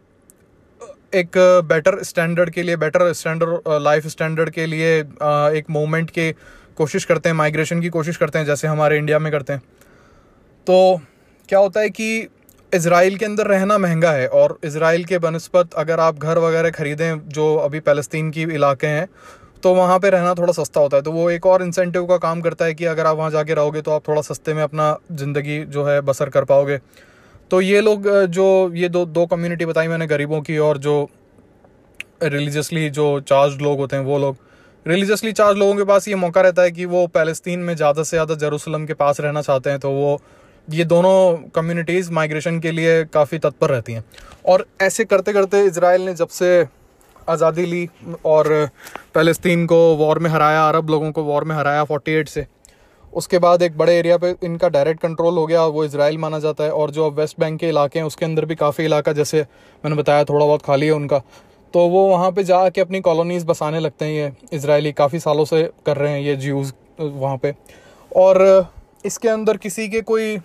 एक बेटर स्टैंडर्ड के लिए बेटर स्टैंडर्ड लाइफ स्टैंडर्ड के लिए एक मूवमेंट की कोशिश करते हैं माइग्रेशन की कोशिश करते हैं, जैसे हमारे इंडिया में करते हैं। तो क्या होता है कि इसराइल के अंदर रहना महँगा है और इसराइल के बनस्पत अगर आप घर वगैरह ख़रीदें, जो अभी फ़लस्तीन की इलाके हैं तो वहाँ पे रहना थोड़ा सस्ता होता है। तो वो एक और इंसेंटिव का काम करता है कि अगर आप वहाँ जाके रहोगे तो आप थोड़ा सस्ते में अपना ज़िंदगी जो है बसर कर पाओगे। तो ये लोग जो ये दो दो कम्युनिटी बताई मैंने गरीबों की और जो रिलीजियसली जो चार्ज लोग होते हैं वो लोग। रिलीजियसली चार्ज लोगों के पास ये मौका रहता है कि वो पैलेस्तीन में ज़्यादा से ज़्यादा जेरूसलम के पास रहना चाहते हैं। तो वो, ये दोनों कम्युनिटीज़ माइग्रेशन के लिए काफ़ी तत्पर रहती हैं। और ऐसे करते करते इसराइल ने जब से आज़ादी ली और फ़लस्तीन को वॉर में हराया, अरब लोगों को वॉर में हराया 48 से। उसके बाद एक बड़े एरिया पे इनका डायरेक्ट कंट्रोल हो गया, वो इसराइल माना जाता है और जो अब वेस्ट बैंक के इलाके हैं, उसके अंदर भी काफ़ी इलाका, जैसे मैंने बताया थोड़ा बहुत खाली है उनका। तो वो वहाँ पे जाके अपनी कॉलोनीज़ बसाने लगते हैं ये इसराइली काफ़ी सालों से कर रहे हैं ये ज्यूज़ वहाँ पे। और इसके अंदर किसी के कोई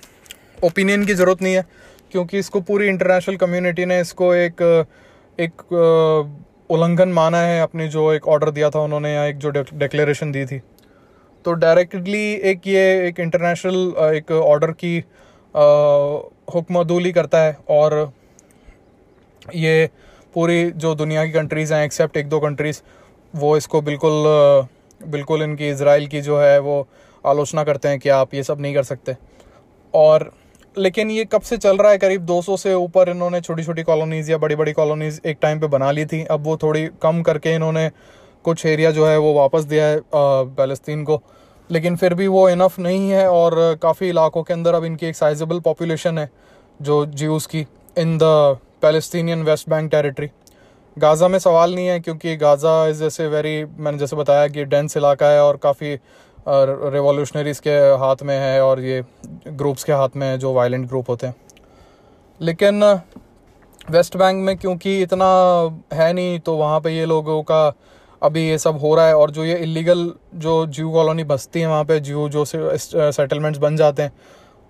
ओपिनियन की ज़रूरत नहीं है, क्योंकि इसको पूरी इंटरनेशनल कम्युनिटी ने इसको एक एक उल्लंघन माना है, अपने जो एक ऑर्डर दिया था उन्होंने या एक जो डिक्लेरेशन दी थी। तो डायरेक्टली एक ये एक इंटरनेशनल एक ऑर्डर की हुक्मदूली करता है और ये पूरी जो दुनिया की कंट्रीज़ हैं एक्सेप्ट एक दो कंट्रीज़ वो इसको बिल्कुल बिल्कुल इनकी इसराइल की जो है वो आलोचना करते हैं कि आप ये सब नहीं कर सकते। और लेकिन ये कब से चल रहा है? करीब 200 से ऊपर इन्होंने छोटी छोटी कॉलोनीज़ या बड़ी बड़ी कॉलोनीज़ एक टाइम पे बना ली थी। अब वो थोड़ी कम करके इन्होंने कुछ एरिया जो है वो वापस दिया है फ़लस्तीन को। लेकिन फिर भी वो इनफ नहीं है और काफ़ी इलाकों के अंदर अब इनकी एक साइजेबल पॉपुलेशन है जो ज्यूज़ की in the Palestinian West Bank territory Gaza में सवाल नहीं है क्योंकि गाज़ा इज़ जैसे वेरी मैंने जैसे बताया कि डेंस इलाका है और काफ़ी रिवॉल्यूशनरीज के हाथ में है और ये ग्रुप्स के हाथ में है जो वायलेंट ग्रुप होते हैं। लेकिन वेस्ट बैंक में क्योंकि इतना है नहीं तो वहाँ पे ये लोगों का अभी ये सब हो रहा है और जो ये इलीगल जो ज्यू कॉलोनी बसती है, वहाँ पे ज्यू जो सेटलमेंट्स बन जाते हैं,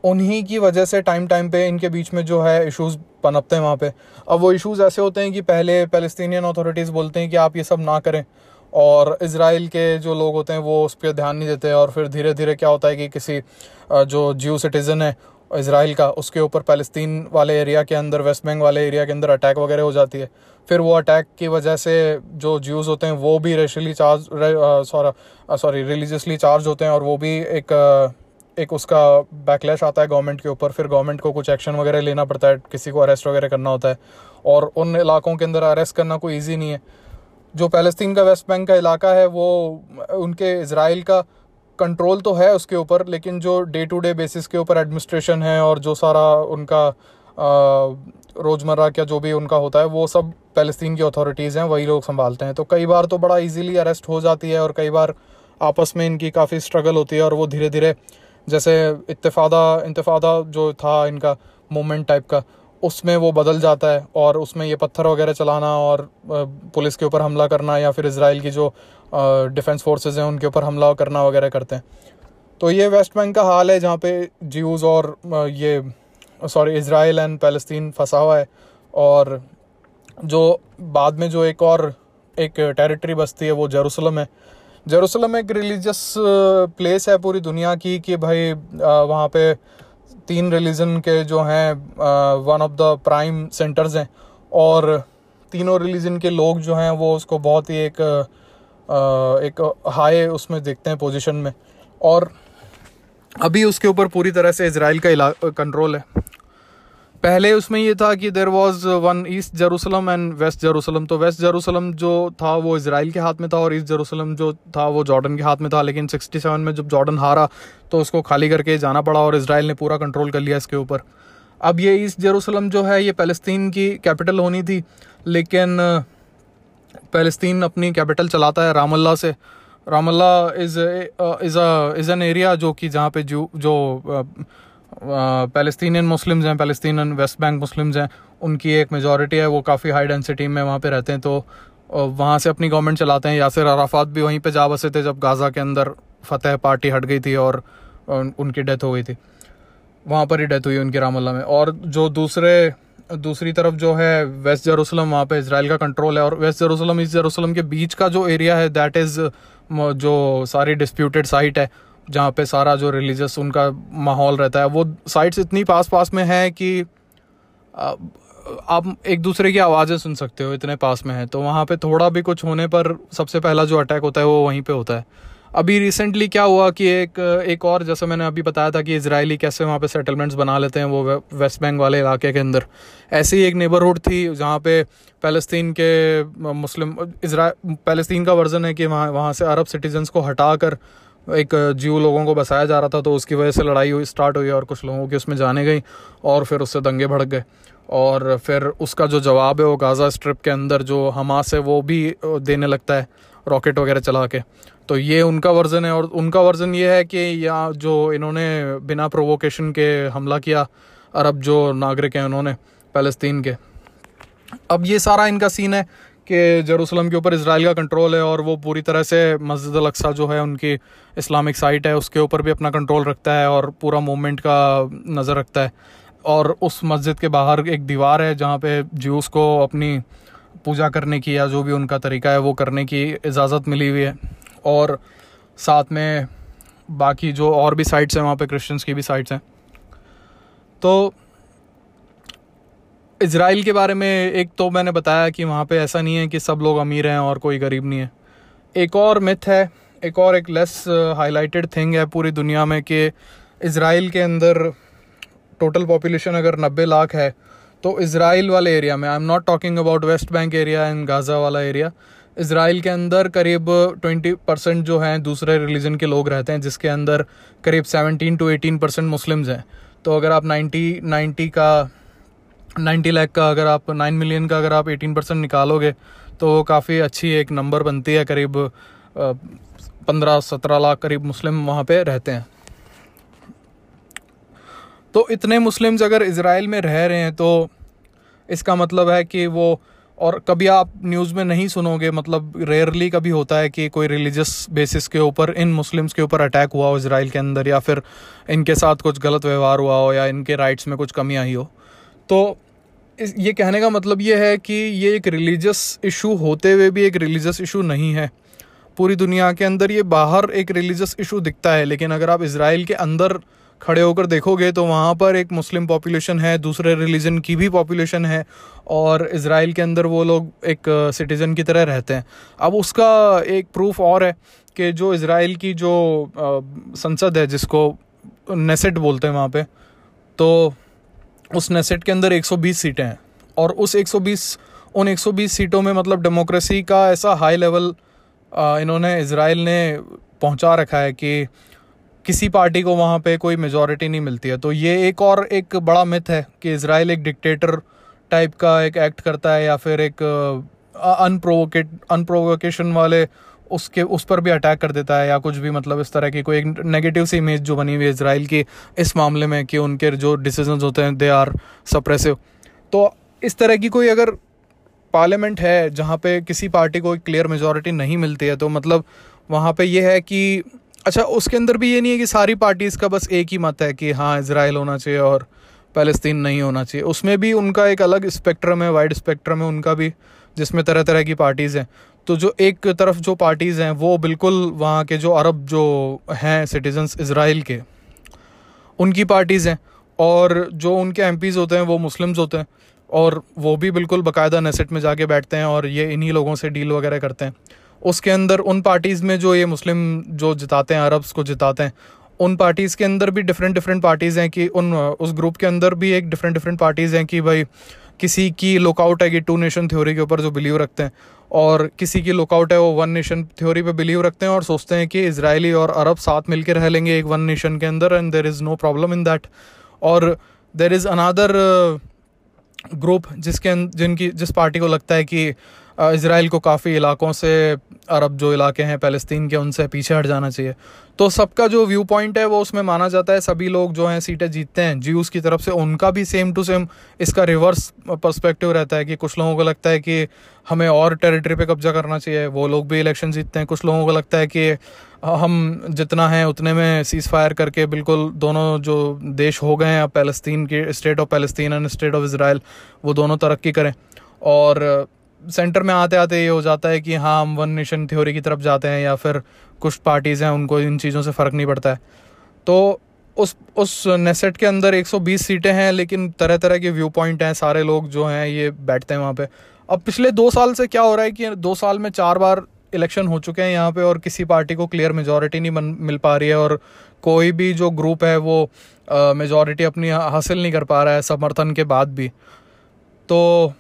उन्हीं की वजह से टाइम टाइम पे इनके बीच में जो है इश्यूज़ पनपते हैं वहाँ पे। अब वो इश्यूज़ ऐसे होते हैं कि पहले पैलेस्तीनियन अथॉरिटीज़ बोलते हैं कि आप ये सब ना करें। और इसराइल के जो लोग होते हैं वो उस पर ध्यान नहीं देते और फिर धीरे धीरे क्या होता है कि किसी जो जियो सिटीज़न है इसराइल का, उसके ऊपर फ़लस्तीन वाले एरिया के अंदर, वेस्ट बैंक वाले एरिया के अंदर अटैक वगैरह हो जाती है। फिर वो अटैक की वजह से जो ज्यूज़ होते हैं, वो भी racially charge sorry sorry religiously charge होते हैं और वो भी एक एक उसका बैकलैश आता है गवर्नमेंट के ऊपर। फिर गवर्नमेंट को कुछ एक्शन वगैरह लेना पड़ता है, किसी को अरेस्ट वगैरह करना होता है। और उन इलाकों के अंदर अरेस्ट करना कोई ईजी नहीं है। जो पैलेस्तीन का वेस्ट बैंक का इलाका है, वो उनके इसराइल का कंट्रोल तो है उसके ऊपर, लेकिन जो डे टू डे बेसिस के ऊपर एडमिनिस्ट्रेशन है और जो सारा उनका रोज़मर्रा का जो भी उनका होता है, वो सब पैलेस्तीन की अथॉरिटीज़ हैं, वही लोग संभालते हैं। तो कई बार तो बड़ा इजीली अरेस्ट हो जाती है और कई बार आपस में इनकी काफ़ी स्ट्रगल होती है और वो धीरे धीरे जैसे इतफादा इंतफादा जो था इनका मोमेंट टाइप का उसमें वो बदल जाता है और उसमें ये पत्थर वगैरह चलाना और पुलिस के ऊपर हमला करना या फिर इसराइल की जो डिफेंस फोर्सेस हैं उनके ऊपर हमला करना वगैरह करते हैं। तो ये वेस्ट बैंक का हाल है जहाँ पे ज्यूज़ और ये, सॉरी इसराइल एंड पैलेस्तीन फंसा हुआ है और जो बाद में जो एक और, एक टेरिटरी बसती है वो जेरूसलम है। जेरूसलम एक रिलीजियस प्लेस है पूरी दुनिया की कि भाई वहाँ पे तीन रिलीजन के जो हैं one of the prime centres हैं और तीनों रिलीजन के लोग जो हैं, वो उसको बहुत ही एक एक हाई उसमें देखते हैं पोजीशन में और अभी उसके ऊपर पूरी तरह से इसराइल का कंट्रोल है। पहले उसमें ये था कि there was one East Jerusalem and West Jerusalem तो वेस्ट जेरूसलम जो था वो इसराइल के हाथ में था और ईस्ट जेरूसलम जो था वो जॉर्डन के हाथ में था. लेकिन 67 में जब जॉर्डन हारा तो उसको खाली करके जाना पड़ा और इसराइल ने पूरा कंट्रोल कर लिया इसके ऊपर. अब ये ईस्ट जेरूसलम जो है, ये पैलेस्तीन की कैपिटल होनी थी. लेकिन पैलेस्तीन अपनी कैपिटल चलाता है रामल्ला से. Ramallah is is is an area जो कि जहाँ पे जो जो पैलेस्तीनियन मुस्लिम्स हैं पैलेस्तीनियन वेस्ट बैंक मुस्लिम्स हैं, उनकी एक मेजॉरिटी है, वो काफ़ी हाई डेंसिटी में वहाँ पे रहते हैं तो वहाँ से अपनी गवर्नमेंट चलाते हैं, यासिर अराफात भी वहीं पे जा बसे थे जब गाज़ा के अंदर फतेह पार्टी हट गई थी और उनकी डेथ हो गई थी। वहाँ पर ही डेथ हुई उनकी रामल्ला में। और जो दूसरे, दूसरी तरफ़ जो है वेस्ट जेरूसलम वहाँ पे इसराइल का कंट्रोल है और वेस्ट जेरूसलम इस जेरूसलम के बीच का जो एरिया है दैट इज़ जो सारी डिस्प्यूटेड साइट है जहाँ पे सारा जो रिलीजियस उनका माहौल रहता है, वो साइट्स इतनी पास पास में है कि आप एक दूसरे की आवाज़ें सुन सकते हो, इतने पास में है। तो वहाँ पे थोड़ा भी कुछ होने पर सबसे पहला जो अटैक होता है, वो वहीं पे होता है। अभी रिसेंटली क्या हुआ कि एक एक और, जैसे मैंने अभी बताया था कि इसराइली कैसे वहाँ पे सेटलमेंट्स बना लेते हैं, वो वेस्ट बैंक वाले इलाके के अंदर। ऐसी ही एक नेबरहुड थी, जहाँ पे फ़लस्तीन के मुस्लिम इसराइल फ़लस्तीन का वर्जन है कि वहाँ वहाँ से अरब सिटीजन्स को हटा कर एक जीव लोगों को बसाया जा रहा था तो उसकी वजह से लड़ाई हुई स्टार्ट हुई और कुछ लोगों की उसमें जाने गई और फिर उससे दंगे भड़क गए। और फिर उसका जो जवाब है वो गाज़ा स्ट्रिप के अंदर जो हमास है, वो भी देने लगता है रॉकेट वगैरह चला के। तो ये उनका वर्जन है और उनका वर्जन ये है कि यहाँ जो इन्होंने बिना प्रोवोकेशन के हमला किया, अरब जो नागरिक हैं उन्होंने फ़लस्तीन के। अब ये सारा इनका सीन है कि जेरूसलम के ऊपर इसराइल का कंट्रोल है और वो पूरी तरह से मस्जिद अक्सा जो है उनकी इस्लामिक साइट है, उसके ऊपर भी अपना कंट्रोल रखता है और पूरा मूवमेंट का नज़र रखता है। और उस मस्जिद के बाहर एक दीवार है जहाँ पे ज्यूस को अपनी पूजा करने की या जो भी उनका तरीका है वो करने की इजाज़त मिली हुई है। और साथ में बाकी जो और भी साइट्स हैं, वहाँ पे क्रिश्चियंस की भी साइट्स हैं। तो इसराइल के बारे में एक तो मैंने बताया कि वहाँ पे ऐसा नहीं है कि सब लोग अमीर हैं और कोई गरीब नहीं है। एक और मिथ है, एक और एक लेस हाईलाइटेड थिंग है पूरी दुनिया में कि इसराइल के अंदर टोटल पॉपुलेशन अगर नब्बे लाख है तो इसराइल वाले एरिया में I am not talking about West Bank area and Gaza वाला एरिया इसराइल के अंदर करीब ट्वेंटी परसेंट जो हैं दूसरे रिलीजन के लोग रहते हैं, जिसके अंदर करीब seventeen to eighteen percent Muslims हैं। तो अगर आप नाइन्टी नाइन्टी का नाइन्टी लाख का अगर आप नाइन मिलियन का अगर आप एटीन परसेंट निकालोगे तो काफ़ी अच्छी एक नंबर बनती है, करीब पंद्रह सत्रह लाख करीब मुस्लिम वहाँ पे रहते हैं। तो इतने मुस्लिम्स अगर इसराइल में रह रहे हैं तो इसका मतलब है कि वो, और कभी आप न्यूज़ में नहीं सुनोगे मतलब रेयरली कभी होता है कि कोई रिलीजियस बेसिस के ऊपर, इन मुस्लिम्स के ऊपर अटैक हुआ हो इसराइल के अंदर, या फिर इनके साथ कुछ गलत व्यवहार हुआ हो, या इनके राइट्स में कुछ कमी आई हो। तो ये कहने का मतलब ये है कि ये एक रिलीजियस इशू होते हुए भी एक रिलीजियस इशू नहीं है। पूरी दुनिया के अंदर ये बाहर एक रिलीजियस इशू दिखता है, लेकिन अगर आप इसराइल के अंदर खड़े होकर देखोगे तो वहाँ पर एक मुस्लिम पॉपुलेशन है, दूसरे रिलीजन की भी पॉपुलेशन है, और इसराइल के अंदर वो लोग एक सिटीज़न की तरह रहते हैं। अब उसका एक प्रूफ और है कि जो इसराइल की जो संसद है जिसको नेसेट बोलते हैं वहाँ पे तो उस नेसेट के अंदर 120 सीटें हैं। और उस 120 उन 120 सीटों में मतलब डेमोक्रेसी का ऐसा हाई लेवल इन्होंने इसराइल ने पहुँचा रखा है कि किसी पार्टी को वहाँ पे कोई मेजोरिटी नहीं मिलती है। तो ये एक और एक बड़ा मिथ है कि इसराइल एक डिक्टेटर टाइप का एक एक्ट करता है या फिर एक अनप्रोवोकेट अनप्रोवोकेशन वाले उसके, उस पर भी अटैक कर देता है या कुछ भी मतलब इस तरह की कोई एक नेगेटिव सी इमेज जो बनी हुई है इसराइल की, इस मामले में कि उनके जो डिसीज़न होते हैं दे आर सप्रेसिव तो इस तरह की कोई अगर पार्लियामेंट है जहाँ पे किसी पार्टी को एक क्लियर मेजोरिटी नहीं मिलती है तो मतलब वहाँ पे ये है कि अच्छा उसके अंदर भी ये नहीं है कि सारी पार्टीज़ का बस एक ही मत है कि हाँ इसराइल होना चाहिए और फ़लस्तीन नहीं होना चाहिए। उसमें भी उनका एक अलग स्पेक्ट्रम है वाइड स्पेक्ट्रम है उनका भी, जिसमें तरह तरह की पार्टीज़ हैं। तो जो एक तरफ़ जो पार्टीज़ हैं, वो बिल्कुल वहाँ के जो अरब जो हैं सिटीजन्स इसराइल के, उनकी पार्टीज़ हैं। और जो उनके एम होते हैं, वो मुस्लिम्स होते हैं। और वो भी बिल्कुल बाकायदा नेसेट में जाके बैठते हैं और ये इन्हीं लोगों से डील वगैरह करते हैं। उसके अंदर उन पार्टीज़ में जो ये मुस्लिम जो जिताते हैं अरब्स को जिताते हैं, उन पार्टीज़ के अंदर भी डिफरेंट डिफरेंट पार्टीज़ हैं कि उन, उस ग्रुप के अंदर भी एक डिफरेंट डिफरेंट पार्टीज़ हैं कि भाई किसी की लुकआउट है कि टू नेशन थ्योरी के ऊपर जो बिलीव रखते हैं, और किसी की लुकआउट है वो वन नेशन थ्योरी पे बिलीव रखते हैं और सोचते हैं कि इसराइली और अरब साथ मिलकर रह लेंगे एक वन नेशन के अंदर and there is no problem in that और देर इज़ अनादर ग्रुप जिसके जिनकी, जिस पार्टी को लगता है कि इसराइल को काफ़ी इलाकों से, अरब जो इलाके हैं फ़लस्तीन के, उनसे पीछे हट जाना चाहिए। तो सबका जो व्यू पॉइंट है, वो उसमें माना जाता है, सभी लोग जो हैं, सीटें जीतते हैं। जीयूस की तरफ़ से उनका भी सेम टू सेम इसका रिवर्स पर्सपेक्टिव रहता है कि कुछ लोगों को लगता है कि हमें और टेरिटरी पे कब्जा करना चाहिए। वो लोग भी इलेक्शन जीतते हैं। कुछ लोगों को लगता है कि हम जितना है, उतने में सीज़ फायर करके बिल्कुल दोनों जो देश हो गए हैं, अब पैलेस्तीन के state of Palestine and state of Israel वो दोनों तरक्की करें। और सेंटर में आते आते ये हो जाता है कि हाँ हम वन नेशन थ्योरी की तरफ़ जाते हैं या फिर कुछ पार्टीज़ हैं, उनको इन चीज़ों से फ़र्क नहीं पड़ता है। तो उस उस नेसेट के अंदर 120 सीटें हैं, लेकिन तरह तरह के व्यू पॉइंट हैं, सारे लोग जो हैं, ये बैठते हैं वहाँ पे। अब पिछले दो साल से क्या हो रहा है कि दो साल में चार बार इलेक्शन हो चुके हैं यहाँ पे और किसी पार्टी को क्लियर मेजोरिटी नहीं मिल पा रही है और कोई भी जो ग्रुप है वो मेजोरिटी अपनी हासिल नहीं कर पा रहा है समर्थन के बाद भी। तो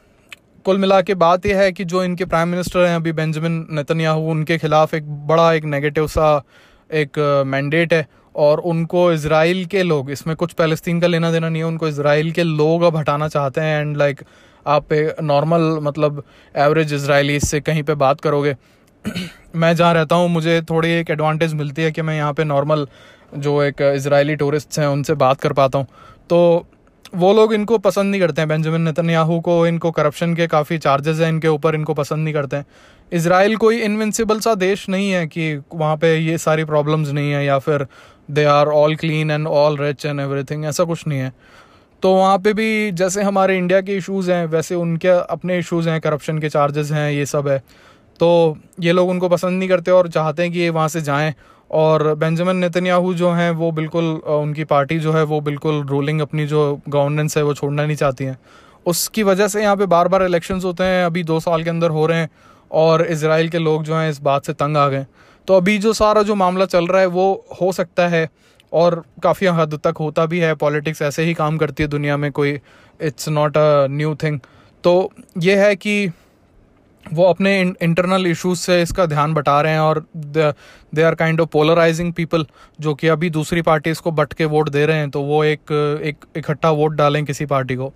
कुल मिला के बात यह है कि जो इनके प्राइम मिनिस्टर हैं अभी बेंजामिन नेतन्याहू उनके खिलाफ एक बड़ा एक नेगेटिव सा एक मैंडेट है और उनको इसराइल के लोग, इसमें कुछ पैलेस्तीन का लेना देना नहीं है, उनको इसराइल के लोग अब हटाना चाहते हैं एंड लाइक आप नॉर्मल मतलब एवरेज इसराइली से कहीं पे बात करोगे। मैं जहाँ रहता हूँ, मुझे थोड़ी एक एडवांटेज मिलती है कि मैं यहाँ पे नॉर्मल जो एक इसराइली टूरिस्ट हैं उनसे बात कर पाता हूँ। तो वो लोग इनको पसंद नहीं करते हैं। बेंजामिन नेतन्याहू को, इनको करप्शन के काफ़ी चार्जेस हैं, इनके ऊपर इनको पसंद नहीं करते हैं। इसराइल कोई इनविंसिबल सा देश नहीं है कि वहाँ पे ये सारी प्रॉब्लम्स नहीं है, या फिर they are all clean and all rich and everything ऐसा कुछ नहीं है। तो वहाँ पे भी जैसे हमारे इंडिया के इश्यूज़ हैं, वैसे उनके अपने इश्यूज़ हैं करप्शन के चार्जेस हैं, ये सब है। तो ये लोग उनको पसंद नहीं करते और चाहते हैं कि ये वहाँ से जाएँ। और बेंजामिन नेतन्याहू जो हैं, वो बिल्कुल उनकी पार्टी जो है, वो बिल्कुल रूलिंग अपनी जो गवर्नेंस है, वो छोड़ना नहीं चाहती हैं। उसकी वजह से यहाँ पे बार बार इलेक्शंस होते हैं, अभी दो साल के अंदर हो रहे हैं, और इसराइल के लोग जो हैं, इस बात से तंग आ गए तो अभी जो सारा जो मामला चल रहा है, वो हो सकता है, और काफ़ी हद तक होता भी है पॉलिटिक्स ऐसे ही काम करती है दुनिया में, कोई it's not a new thing तो ये है कि वो अपने इंटरनल इश्यूज़ से इसका ध्यान बटा रहे हैं और they are kind of polarising people जो कि अभी दूसरी पार्टी इसको बट के वोट दे रहे हैं तो वो एक एक, इकट्ठा वोट डालें किसी पार्टी को।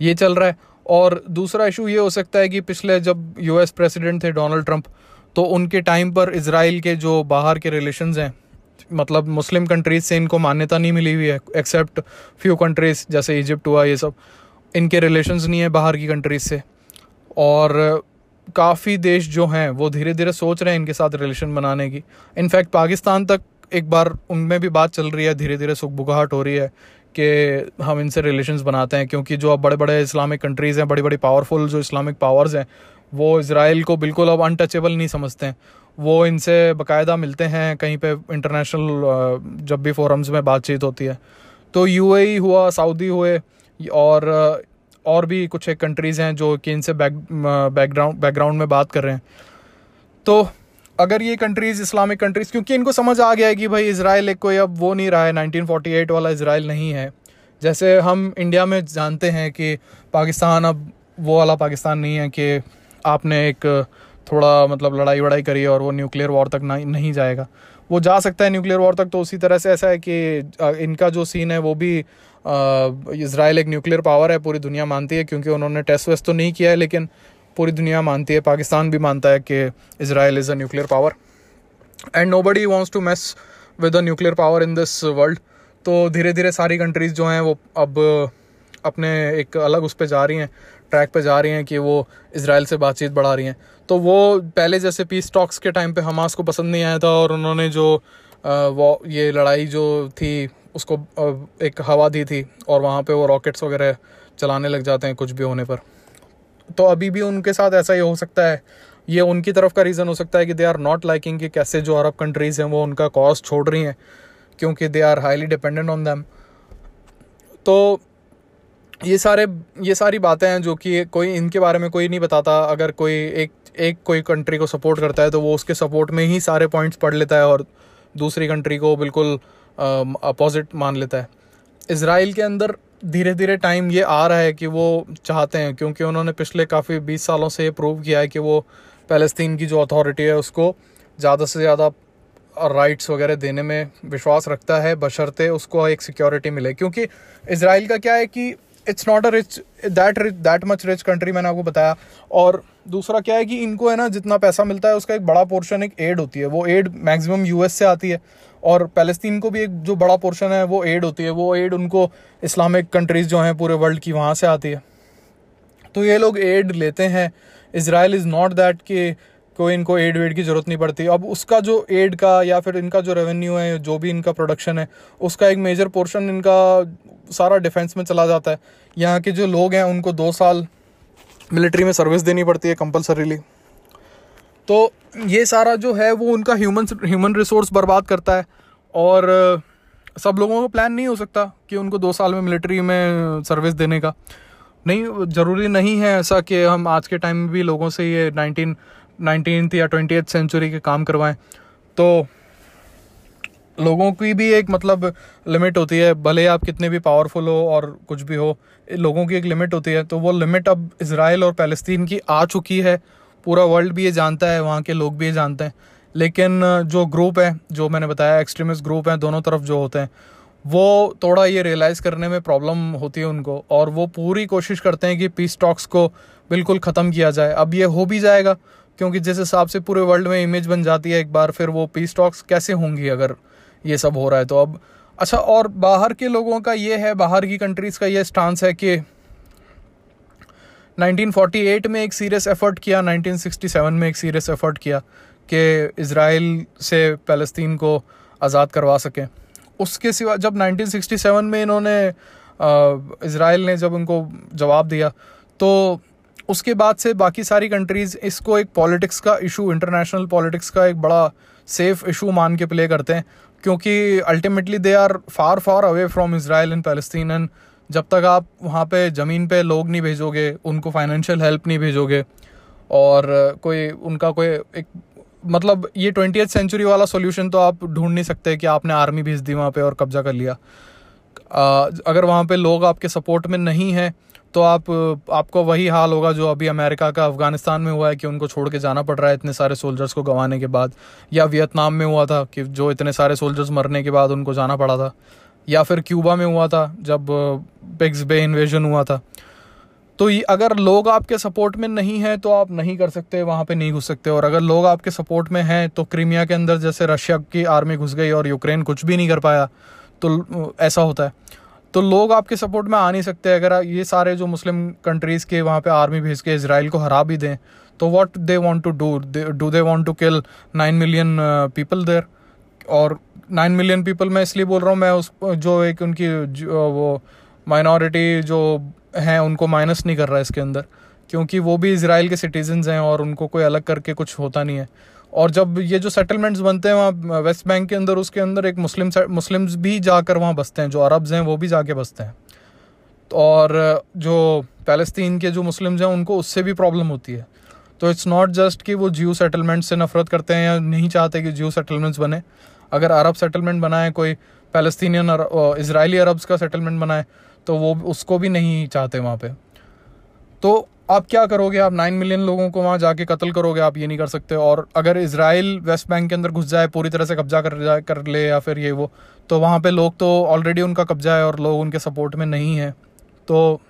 ये चल रहा है। और दूसरा इशू ये हो सकता है कि पिछले जब यूएस प्रेसिडेंट थे डोनाल्ड ट्रंप तो उनके टाइम पर इसराइल के जो बाहर के रिलेशंस हैं मतलब मुस्लिम कंट्रीज़ से इनको मान्यता नहीं मिली हुई है एक्सेप्ट फ्यू कंट्रीज़ जैसे इजिप्ट हुआ, ये सब। इनके रिलेशंस नहीं है बाहर की कंट्रीज़ से। और काफ़ी देश जो हैं, वो धीरे धीरे सोच रहे हैं इनके साथ रिलेशन बनाने की। इनफैक्ट पाकिस्तान तक एक बार उनमें भी बात चल रही है धीरे धीरे सुखबुगाहट हो रही है कि हम इनसे रिलेशंस बनाते हैं, क्योंकि जो अब बड़े बड़े इस्लामिक कंट्रीज़ हैं बड़ी बड़ी पावरफुल जो इस्लामिक पावर्स हैं, वो इसराइल को बिल्कुल अब अनटचेबल नहीं समझते हैं। वो इनसे बाकायदा मिलते हैं, कहीं पे इंटरनेशनल जब भी फोरम्स में बातचीत होती है। तो यू हुआ सऊदी हुए, और और भी कुछ एक कंट्रीज़ हैं जो कि इनसे बैक बैकग्राउंड बैकग्राउंड में बात कर रहे हैं। तो अगर ये कंट्रीज़ इस्लामिक कंट्रीज़ क्योंकि इनको समझ आ गया है कि भाई इसराइल एक कोई अब वो नहीं रहा है 1948 वाला इसराइल नहीं है। जैसे हम इंडिया में जानते हैं कि पाकिस्तान अब वो वाला पाकिस्तान नहीं है कि आपने एक थोड़ा मतलब लड़ाई वड़ाई करी और वो न्यूक्लियर वॉर तक नहीं नहीं जाएगा। वो जा सकता है न्यूक्लियर वॉर तक तो उसी तरह से ऐसा है कि इनका जो सीन है वो भी इसराइल एक न्यूक्लियर पावर है, पूरी दुनिया मानती है, क्योंकि उन्होंने टेस्ट वेस्ट तो नहीं किया है, लेकिन पूरी दुनिया मानती है, पाकिस्तान भी मानता है कि Israel is a nuclear power and nobody wants to mess with a nuclear power in this world तो धीरे धीरे सारी कंट्रीज़ जो हैं, वो अब अपने एक अलग उस पर जा रही हैं ट्रैक पे जा रही हैं कि वो इसराइल से बातचीत बढ़ा रही हैं। तो वो पहले जैसे पीस टॉक्स के टाइम पे हमास को पसंद नहीं आया था और उन्होंने जो वो ये लड़ाई जो थी उसको एक हवा दी थी और वहाँ पे वो रॉकेट्स वगैरह चलाने लग जाते हैं कुछ भी होने पर। तो अभी भी उनके साथ ऐसा ही हो सकता है। ये उनकी तरफ़ का रीज़न हो सकता है कि दे आर नॉट लाइकिंग कि कैसे जो अरब कंट्रीज़ हैं वो उनका कॉस्ट छोड़ रही हैं, क्योंकि they are highly dependent on them तो ये सारे, ये सारी बातें हैं जो कि कोई, इनके बारे में कोई नहीं बताता। अगर कोई एक एक कोई कंट्री को सपोर्ट करता है तो वो उसके सपोर्ट में ही सारे पॉइंट्स पढ़ लेता है और दूसरी कंट्री को बिल्कुल अपोजिट मान लेता है। इसराइल के अंदर धीरे धीरे टाइम ये आ रहा है कि वो चाहते हैं, क्योंकि उन्होंने पिछले काफ़ी बीस सालों से ये प्रूव किया है कि वो फ़लस्तीन की जो अथॉरिटी है, उसको ज़्यादा से ज़्यादा राइट्स वगैरह देने में विश्वास रखता है, बशर्ते उसको एक सिक्योरिटी मिले। क्योंकि इसराइल का क्या है कि it's not a rich that rich that much rich country मैंने आपको बताया। और दूसरा क्या है कि इनको है ना, जितना पैसा मिलता है, उसका एक बड़ा पोर्शन एक एड होती है। वो एड मैक्सिमम यूएस से आती है। और पैलेस्तीन को भी एक जो बड़ा पोर्शन है, वो एड होती है। वो एड उनको इस्लामिक कंट्रीज़ जो हैं पूरे वर्ल्ड की वहाँ से आती है। तो ये लोग एड लेते हैं। इसराइल इज़ नॉट दैट कि कोई इनको एड वेड की ज़रूरत नहीं पड़ती। अब उसका जो एड का या फिर इनका जो रेवेन्यू है, जो भी इनका प्रोडक्शन है, उसका एक मेजर पोर्शन इनका सारा डिफेंस में चला जाता है। यहाँ के जो लोग हैं, उनको दो साल मिलिट्री में सर्विस देनी पड़ती है कंपलसरीली तो ये सारा जो है वो उनका ह्यूमन ह्यूमन रिसोर्स बर्बाद करता है और सब लोगों का प्लान नहीं हो सकता कि उनको दो साल में मिलिट्री में सर्विस देने का। नहीं, ज़रूरी नहीं है ऐसा कि हम आज के टाइम में भी लोगों से ये नाइनटीन नाइनटीन या ट्वेंटी सेंचुरी के काम करवाएँ। तो लोगों की भी एक मतलब लिमिट होती है, भले आप कितने भी पावरफुल हो और कुछ भी हो, लोगों की एक लिमिट होती है। तो वो लिमिट अब इसराइल और पैलेस्तीन की आ चुकी है पूरा वर्ल्ड भी ये जानता है, वहाँ के लोग भी ये जानते हैं। लेकिन, जो ग्रुप है, जो मैंने बताया एक्सट्रीमिस्ट ग्रुप हैं, दोनों तरफ़ जो होते हैं, वो थोड़ा ये रियलाइज़ करने में प्रॉब्लम होती है उनको और वो पूरी कोशिश करते हैं कि पीस टॉक्स को बिल्कुल ख़त्म किया जाए। अब ये हो भी जाएगा, क्योंकि जिस हिसाब से पूरे वर्ल्ड में इमेज बन जाती है एक बार, फिर वो पीस टॉक्स कैसे होंगी अगर ये सब हो रहा है तो अब अच्छा और बाहर के लोगों का ये है, बाहर की कंट्रीज़ का ये स्टांस है कि 1948 में एक सीरियस एफर्ट किया 1967 में एक सीरियस एफर्ट किया कि इसराइल से फ़लस्तीन को आज़ाद करवा सकें। उसके सिवा जब 1967 में इन्होंने इसराइल ने जब उनको जवाब दिया तो उसके बाद से बाकी सारी कंट्रीज़ इसको एक पॉलिटिक्स का इशू इंटरनेशनल पॉलिटिक्स का एक बड़ा सेफ़ इशू मान के प्ले करते हैं, क्योंकि ultimately they are far far away from Israel and Palestine and जब तक आप वहाँ पे ज़मीन पे लोग नहीं भेजोगे, उनको फाइनेंशियल हेल्प नहीं भेजोगे, और कोई, उनका कोई एक मतलब ये ट्वेंटी सेंचुरी वाला सोल्यूशन तो आप ढूंढ नहीं सकते कि आपने आर्मी भेज दी वहाँ पर और कब्जा कर लिया। अगर वहाँ पे लोग आपके सपोर्ट में नहीं है तो आप, आपको वही हाल होगा जो अभी अमेरिका का अफ़गानिस्तान में हुआ है कि उनको छोड़ के जाना पड़ रहा है इतने सारे सोल्जर्स को गंवाने के बाद, या वियतनाम में हुआ था कि जो इतने सारे सोल्जर्स मरने के बाद उनको जाना पड़ा था। या फिर क्यूबा में हुआ था, जब पिग्स बे इन्वेजन हुआ था। तो ये, अगर लोग आपके सपोर्ट में नहीं है तो आप नहीं कर सकते, वहाँ पे नहीं घुस सकते। और अगर लोग आपके सपोर्ट में हैं तो क्रीमिया के अंदर, जैसे रशिया की आर्मी घुस गई और यूक्रेन कुछ भी नहीं कर पाया तो ऐसा होता है। तो लोग आपके सपोर्ट में आ नहीं सकते, अगर ये सारे जो मुस्लिम कंट्रीज़ के वहाँ पे आर्मी भेज के इसराइल को हरा भी दें तो what they want to do do they want to kill nine million people there और नाइन मिलियन पीपल मैं इसलिए बोल रहा हूँ, मैं उस, जो एक उनकी जो, वो माइनॉरिटी जो हैं, उनको माइनस नहीं कर रहा इसके अंदर। क्योंकि वो भी इसराइल के सिटीजन्स हैं और उनको कोई अलग करके कुछ होता नहीं है। और जब ये जो सेटलमेंट्स बनते हैं वहाँ वेस्ट बैंक के अंदर, उसके अंदर एक मुस्लिम मुस्लिम्स भी जाकर वहाँ बसते हैं, जो अरब्स हैं, वो भी जाके बसते हैं। और जो पैलेस्तीन के जो मुस्लिम्स हैं, उनको उससे भी प्रॉब्लम होती है। तो इट्स नॉट जस्ट कि वो जियो सेटलमेंट से नफरत करते हैं या नहीं चाहते कि जियो सेटलमेंट्स बने। अगर अरब सेटलमेंट बनाए, कोई पैलेस्तीनियन इसराइली अरब्स का सेटलमेंट बनाए तो वो उसको भी नहीं चाहते वहाँ पे। तो आप क्या करोगे? आप नाइन मिलियन लोगों को वहाँ जाके कत्ल करोगे, आप ये नहीं कर सकते। और अगर इसराइल वेस्ट बैंक के अंदर घुस जाए, पूरी तरह से कब्जा कर जाए कर ले या फिर ये वो तो वहाँ पे लोग तो ऑलरेडी उनका कब्जा है और लोग उनके सपोर्ट में नहीं है। तो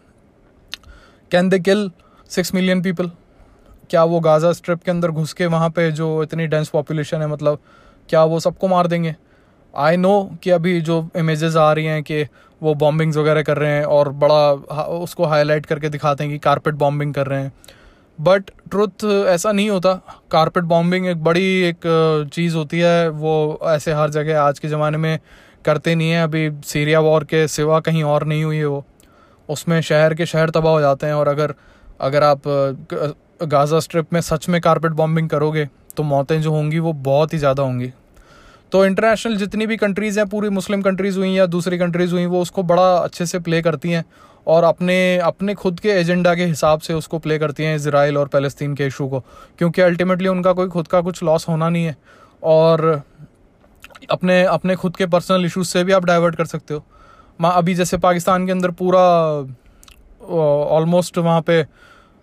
can they kill six million people क्या वो गाज़ा स्ट्रिप के अंदर घुस के वहाँ पे जो इतनी डेंस पॉपुलेशन है मतलब क्या वो सबको मार देंगे? आई नो कि अभी जो इमेजेस आ रही हैं कि वो बॉम्बिंग्स वगैरह कर रहे हैं और बड़ा उसको हाईलाइट करके दिखाते हैं कि कारपेट बॉम्बिंग कर रहे हैं। बट ट्रुथ ऐसा नहीं होता। कारपेट बॉम्बिंग एक बड़ी एक चीज़ होती है। वो ऐसे हर जगह आज के ज़माने में करते नहीं हैं। अभी सीरिया वॉर के सिवा कहीं और नहीं हुई है वो। उसमें शहर के शहर तबाह हो जाते हैं और अगर अगर आप गाज़ा स्ट्रिप में सच में कारपेट बॉम्बिंग करोगे तो मौतें जो होंगी वो बहुत ही ज़्यादा होंगी। तो इंटरनेशनल जितनी भी कंट्रीज़ हैं, पूरी मुस्लिम कंट्रीज़ हुई या दूसरी कंट्रीज़ हुई, वो उसको बड़ा अच्छे से प्ले करती हैं और अपने अपने खुद के एजेंडा के हिसाब से उसको प्ले करती हैं इसराइल और फ़लस्तीन के इशू को, क्योंकि अल्टीमेटली उनका कोई खुद का कुछ लॉस होना नहीं है। और अपने अपने खुद के पर्सनल इशूज़ से भी आप डाइवर्ट कर सकते हो। माँ, अभी जैसे पाकिस्तान के अंदर पूरा ऑलमोस्ट वहाँ पे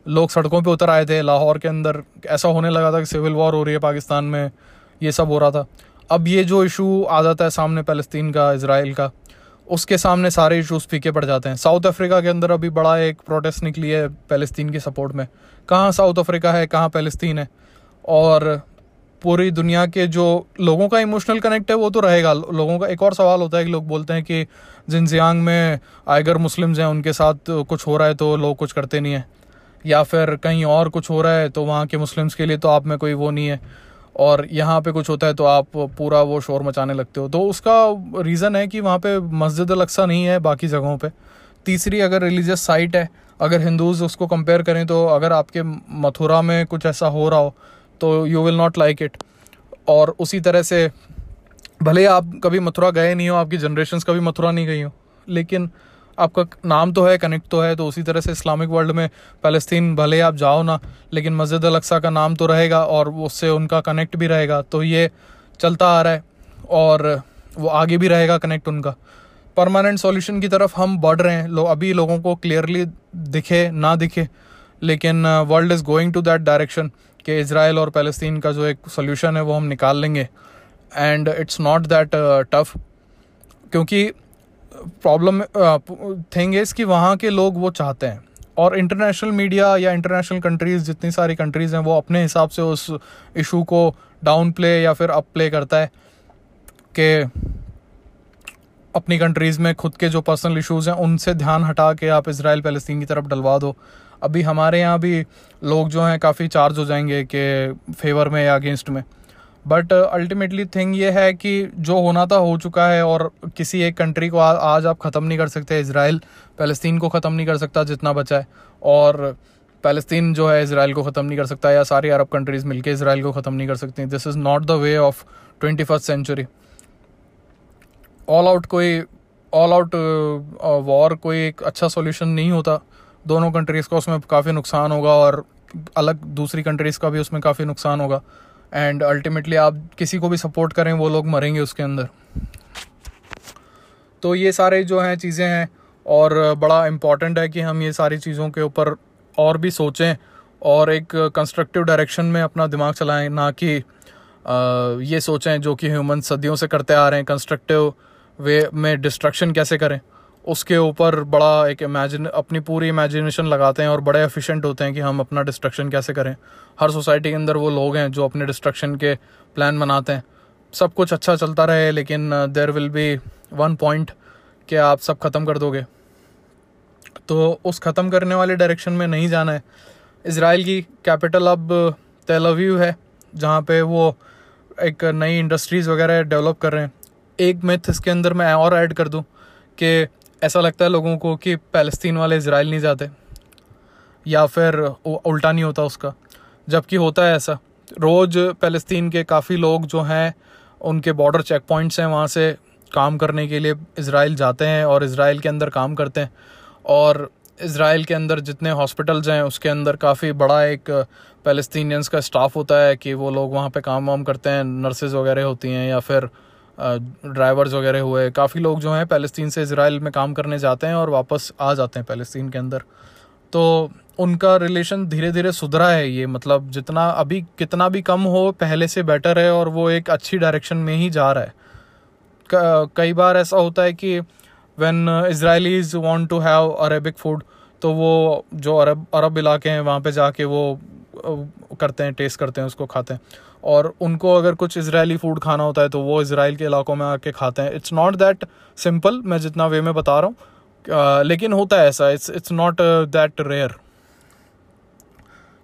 लोग सड़कों पे उतर आए थे, लाहौर के अंदर। ऐसा होने लगा था कि सिविल वॉर हो रही है पाकिस्तान में, ये सब हो रहा था। अब ये जो इशू आ जाता है सामने फ़लस्तीन का इसराइल का, उसके सामने सारे इशूज़ फीके पड़ जाते हैं। साउथ अफ्रीका के अंदर अभी बड़ा एक प्रोटेस्ट निकली है फ़लस्तीन के सपोर्ट में। कहाँ साउथ अफ्रीका है, कहाँ फ़लस्तीन है? और पूरी दुनिया के जो लोगों का इमोशनल कनेक्ट है, वो तो रहेगा। लोगों का एक और सवाल होता है कि लोग बोलते हैं कि जिनजियांग में आयगर मुस्लिम्स हैं, उनके साथ कुछ हो रहा है तो लोग कुछ करते नहीं हैं। या फिर कहीं और कुछ हो रहा है तो वहाँ के मुस्लिम्स के लिए तो आप में कोई वो नहीं है। और यहाँ पे कुछ होता है तो आप पूरा वो शोर मचाने लगते हो। तो उसका रीज़न है कि वहाँ पे मस्जिद अलक्सा नहीं है, बाकी जगहों पे। तीसरी अगर रिलीजियस साइट है, अगर हिंदूज़ उसको कंपेयर करें तो अगर आपके मथुरा में कुछ ऐसा हो रहा हो तो you will not like it और उसी तरह से, भले आप कभी मथुरा गए नहीं हो, आपकी जनरेशन कभी मथुरा नहीं गई हो, लेकिन आपका नाम तो है कनेक्ट तो है तो उसी तरह से इस्लामिक वर्ल्ड में फ़लस्तीन भले आप जाओ ना, लेकिन मस्जिद अलक्सा का नाम तो रहेगा और उससे उनका कनेक्ट भी रहेगा। तो ये चलता आ रहा है और वो आगे भी रहेगा कनेक्ट उनका। परमानेंट सॉल्यूशन की तरफ़ हम बढ़ रहे हैं। लो, अभी लोगों को क्लियरली दिखे, ना दिखे, लेकिन world is going to that direction कि इसराइल और फ़लस्तीन का जो एक सोल्यूशन है वो हम निकाल लेंगे। And it's not that tough क्योंकि प्रॉब्लम थिंग इज़ कि वहाँ के लोग वो चाहते हैं। और इंटरनेशनल मीडिया या इंटरनेशनल कंट्रीज़ जितनी सारी कंट्रीज़ हैं, वो अपने हिसाब से उस इशू को डाउन प्ले या फिर अप प्ले करता है कि अपनी कंट्रीज़ में खुद के जो पर्सनल इश्यूज़ हैं, उनसे ध्यान हटा के आप इसराइल फ़लस्तीन की तरफ़ डलवा दो। अभी हमारे यहाँ भी लोग जो हैं, काफ़ी चार्ज हो जाएँगे कि फेवर में या अगेंस्ट में। बट अल्टीमेटली थिंग ये है कि जो होना था हो चुका है और किसी एक कंट्री को आ, आज आप ख़त्म नहीं कर सकते इसराइल फ़लस्तीन को ख़त्म नहीं कर सकता जितना बचा है। और फ़लस्तीन जो है इसराइल को ख़त्म नहीं कर सकता या सारी अरब कंट्रीज़ मिलकर इसराइल को ख़त्म नहीं कर सकती this is not the way of twenty first century all out कोई ऑल आउट वॉर कोई एक अच्छा सोल्यूशन नहीं होता। दोनों कंट्रीज़ का उसमें काफ़ी नुकसान होगा और अलग दूसरी कंट्रीज़ का भी उसमें काफ़ी नुकसान होगा। एंड अल्टीमेटली आप किसी को भी सपोर्ट करें, वो लोग मरेंगे उसके अंदर। तो ये सारे जो हैं चीज़ें हैं, और बड़ा इंपॉर्टेंट है कि हम ये सारी चीज़ों के ऊपर और भी सोचें, और एक कंस्ट्रक्टिव डायरेक्शन में अपना दिमाग चलाएँ, ना कि ये सोचें जो कि ह्यूमन सदियों से करते आ रहे हैं कंस्ट्रक्टिव वे में डिस्ट्रक्शन कैसे करें। उसके ऊपर बड़ा एक इमेजिन अपनी पूरी इमेजिनेशन लगाते हैं और बड़े एफिशिएंट होते हैं कि हम अपना डिस्ट्रक्शन कैसे करें। हर सोसाइटी के अंदर वो लोग हैं जो अपने डिस्ट्रक्शन के प्लान बनाते हैं। सब कुछ अच्छा चलता रहे, लेकिन there will be one point कि आप सब ख़त्म कर दोगे। तो उस ख़त्म करने वाले डायरेक्शन में नहीं जाना है। इसराइल की कैपिटल अब तेलव्यू है, जहाँ पे वो एक नई इंडस्ट्रीज़ वगैरह डेवलप कर रहे हैं। एक मिथ इसके अंदर मैं और ऐड कर दूँ कि ऐसा लगता है लोगों को कि फ़लस्तीन वाले इसराइल नहीं जाते? या फिर उल्टा नहीं होता उसका? जबकि होता है ऐसा। रोज़ फ़लस्तीन के काफ़ी लोग जो हैं, उनके बॉर्डर चेक पॉइंट्स हैं, वहाँ से काम करने के लिए इसराइल जाते हैं और इसराइल के अंदर काम करते हैं। और इसराइल के अंदर जितने हॉस्पिटल्स हैं, उसके अंदर काफ़ी बड़ा एक फ़लस्तीनियंस का स्टाफ होता है कि वो लोग वहाँ पे काम वाम करते हैं नर्सेज वगैरह होती हैं या फिर ड्राइवर्स वगैरह हुए। काफ़ी लोग जो हैं फ़लस्तीन से इसराइल में काम करने जाते हैं और वापस आ जाते हैं फ़लस्तीन के अंदर। तो उनका रिलेशन धीरे धीरे सुधरा है ये। मतलब जितना अभी, कितना भी कम हो, पहले से बेटर है और वो एक अच्छी डायरेक्शन में ही जा रहा है। कई बार ऐसा होता है कि when Israelis want to have Arabic food तो वो जो अरब अरब इलाके हैं, वहाँ पे जाके वो करते हैं टेस्ट करते हैं, उसको खाते हैं। और उनको अगर कुछ इसराइली फ़ूड खाना होता है तो वो इसराइल के इलाकों में आके खाते हैं। इट्स नॉट दैट सिंपल मैं जितना वे में बता रहा हूँ। लेकिन होता है ऐसा it's it's not that rare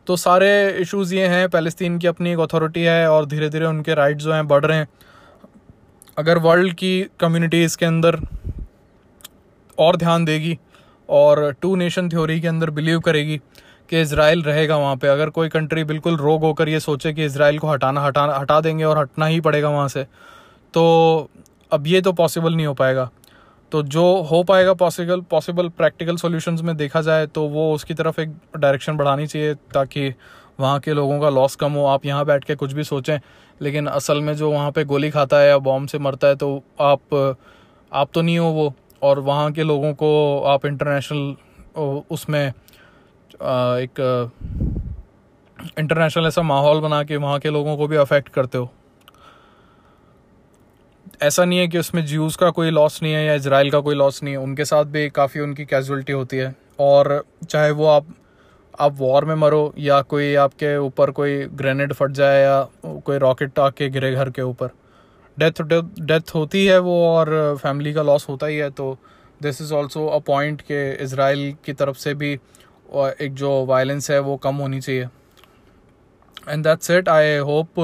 तो सारे इश्यूज़ ये हैं फ़लस्तीन की अपनी एक अथॉरिटी है और धीरे धीरे उनके राइट्स जो हैं बढ़ रहे हैं। अगर वर्ल्ड की कम्युनिटी इसके अंदर और ध्यान देगी और टू नेशन थ्योरी के अंदर बिलीव करेगी कि इसराइल रहेगा वहाँ पे। अगर कोई कंट्री बिल्कुल रोग होकर ये सोचे कि इसराइल को हटाना हटाना, हटा देंगे और हटना ही पड़ेगा वहाँ से तो अब ये तो पॉसिबल नहीं हो पाएगा। तो जो हो पाएगा पॉसिबल पॉसिबल प्रैक्टिकल सॉल्यूशंस में देखा जाए तो वो उसकी तरफ़ एक डायरेक्शन बढ़ानी चाहिए, ताकि वहाँ के लोगों का लॉस कम हो। आप यहाँ बैठ के कुछ भी सोचें, लेकिन असल में जो वहाँ पे गोली खाता है या बॉम्ब से मरता है तो आप आप तो नहीं हो वो, और वहाँ के लोगों को आप इंटरनेशनल उसमें एक इंटरनेशनल ऐसा माहौल बना के वहाँ के लोगों को भी अफेक्ट करते हो। ऐसा नहीं है कि उसमें ज्यूज़ का कोई लॉस नहीं है या इसराइल का कोई लॉस नहीं है, उनके साथ भी काफ़ी उनकी कैजुअलिटी होती है। और चाहे वो आप आप वॉर में मरो या कोई आपके ऊपर कोई ग्रेनेड फट जाए या कोई रॉकेट आके गिरे घर के ऊपर। डेथ डेथ होती है वो और फैमिली का लॉस होता ही है तो this is also a point कि इसराइल की तरफ़ से भी एक जो वायलेंस है वो कम होनी चाहिए। And that's it I hope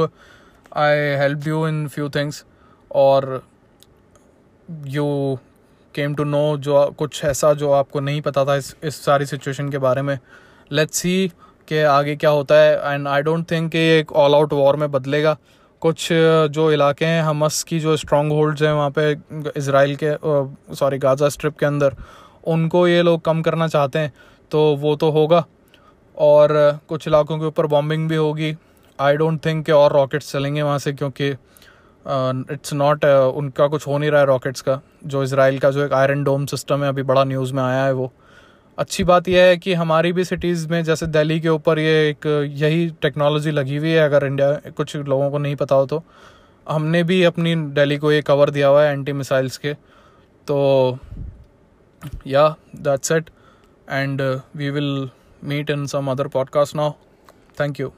I help you in few things और यू केम टू नो जो कुछ ऐसा जो आपको नहीं पता था इस इस सारी सिचुएशन के बारे में। लेट्स सी कि आगे क्या होता है। एंड आई डोंट थिंक कि एक ऑल आउट वॉर में बदलेगा। कुछ जो इलाके हैं हमस की जो स्ट्रॉन्ग होल्ड्स हैं वहाँ पे इसराइल के सॉरी गाज़ा स्ट्रिप के अंदर, उनको ये लोग कम करना चाहते हैं। तो वो तो होगा। और कुछ इलाकों के ऊपर बॉम्बिंग भी होगी। आई डोंट थिंक कि और रॉकेट्स चलेंगे वहाँ से क्योंकि इट्स uh, नॉट uh, उनका कुछ हो नहीं रहा है रॉकेट्स का। जो इसराइल का जो एक आयरन डोम सिस्टम है अभी बड़ा न्यूज़ में आया है वो। अच्छी बात यह है कि हमारी भी सिटीज़ में जैसे दिल्ली के ऊपर ये एक यही टेक्नोलॉजी लगी हुई है अगर इंडिया कुछ लोगों को नहीं पता हो तो। हमने भी अपनी दिल्ली को ये कवर दिया हुआ है एंटी मिसाइल्स के। तो या that's it and uh, we will meet in some other podcast now. Thank you.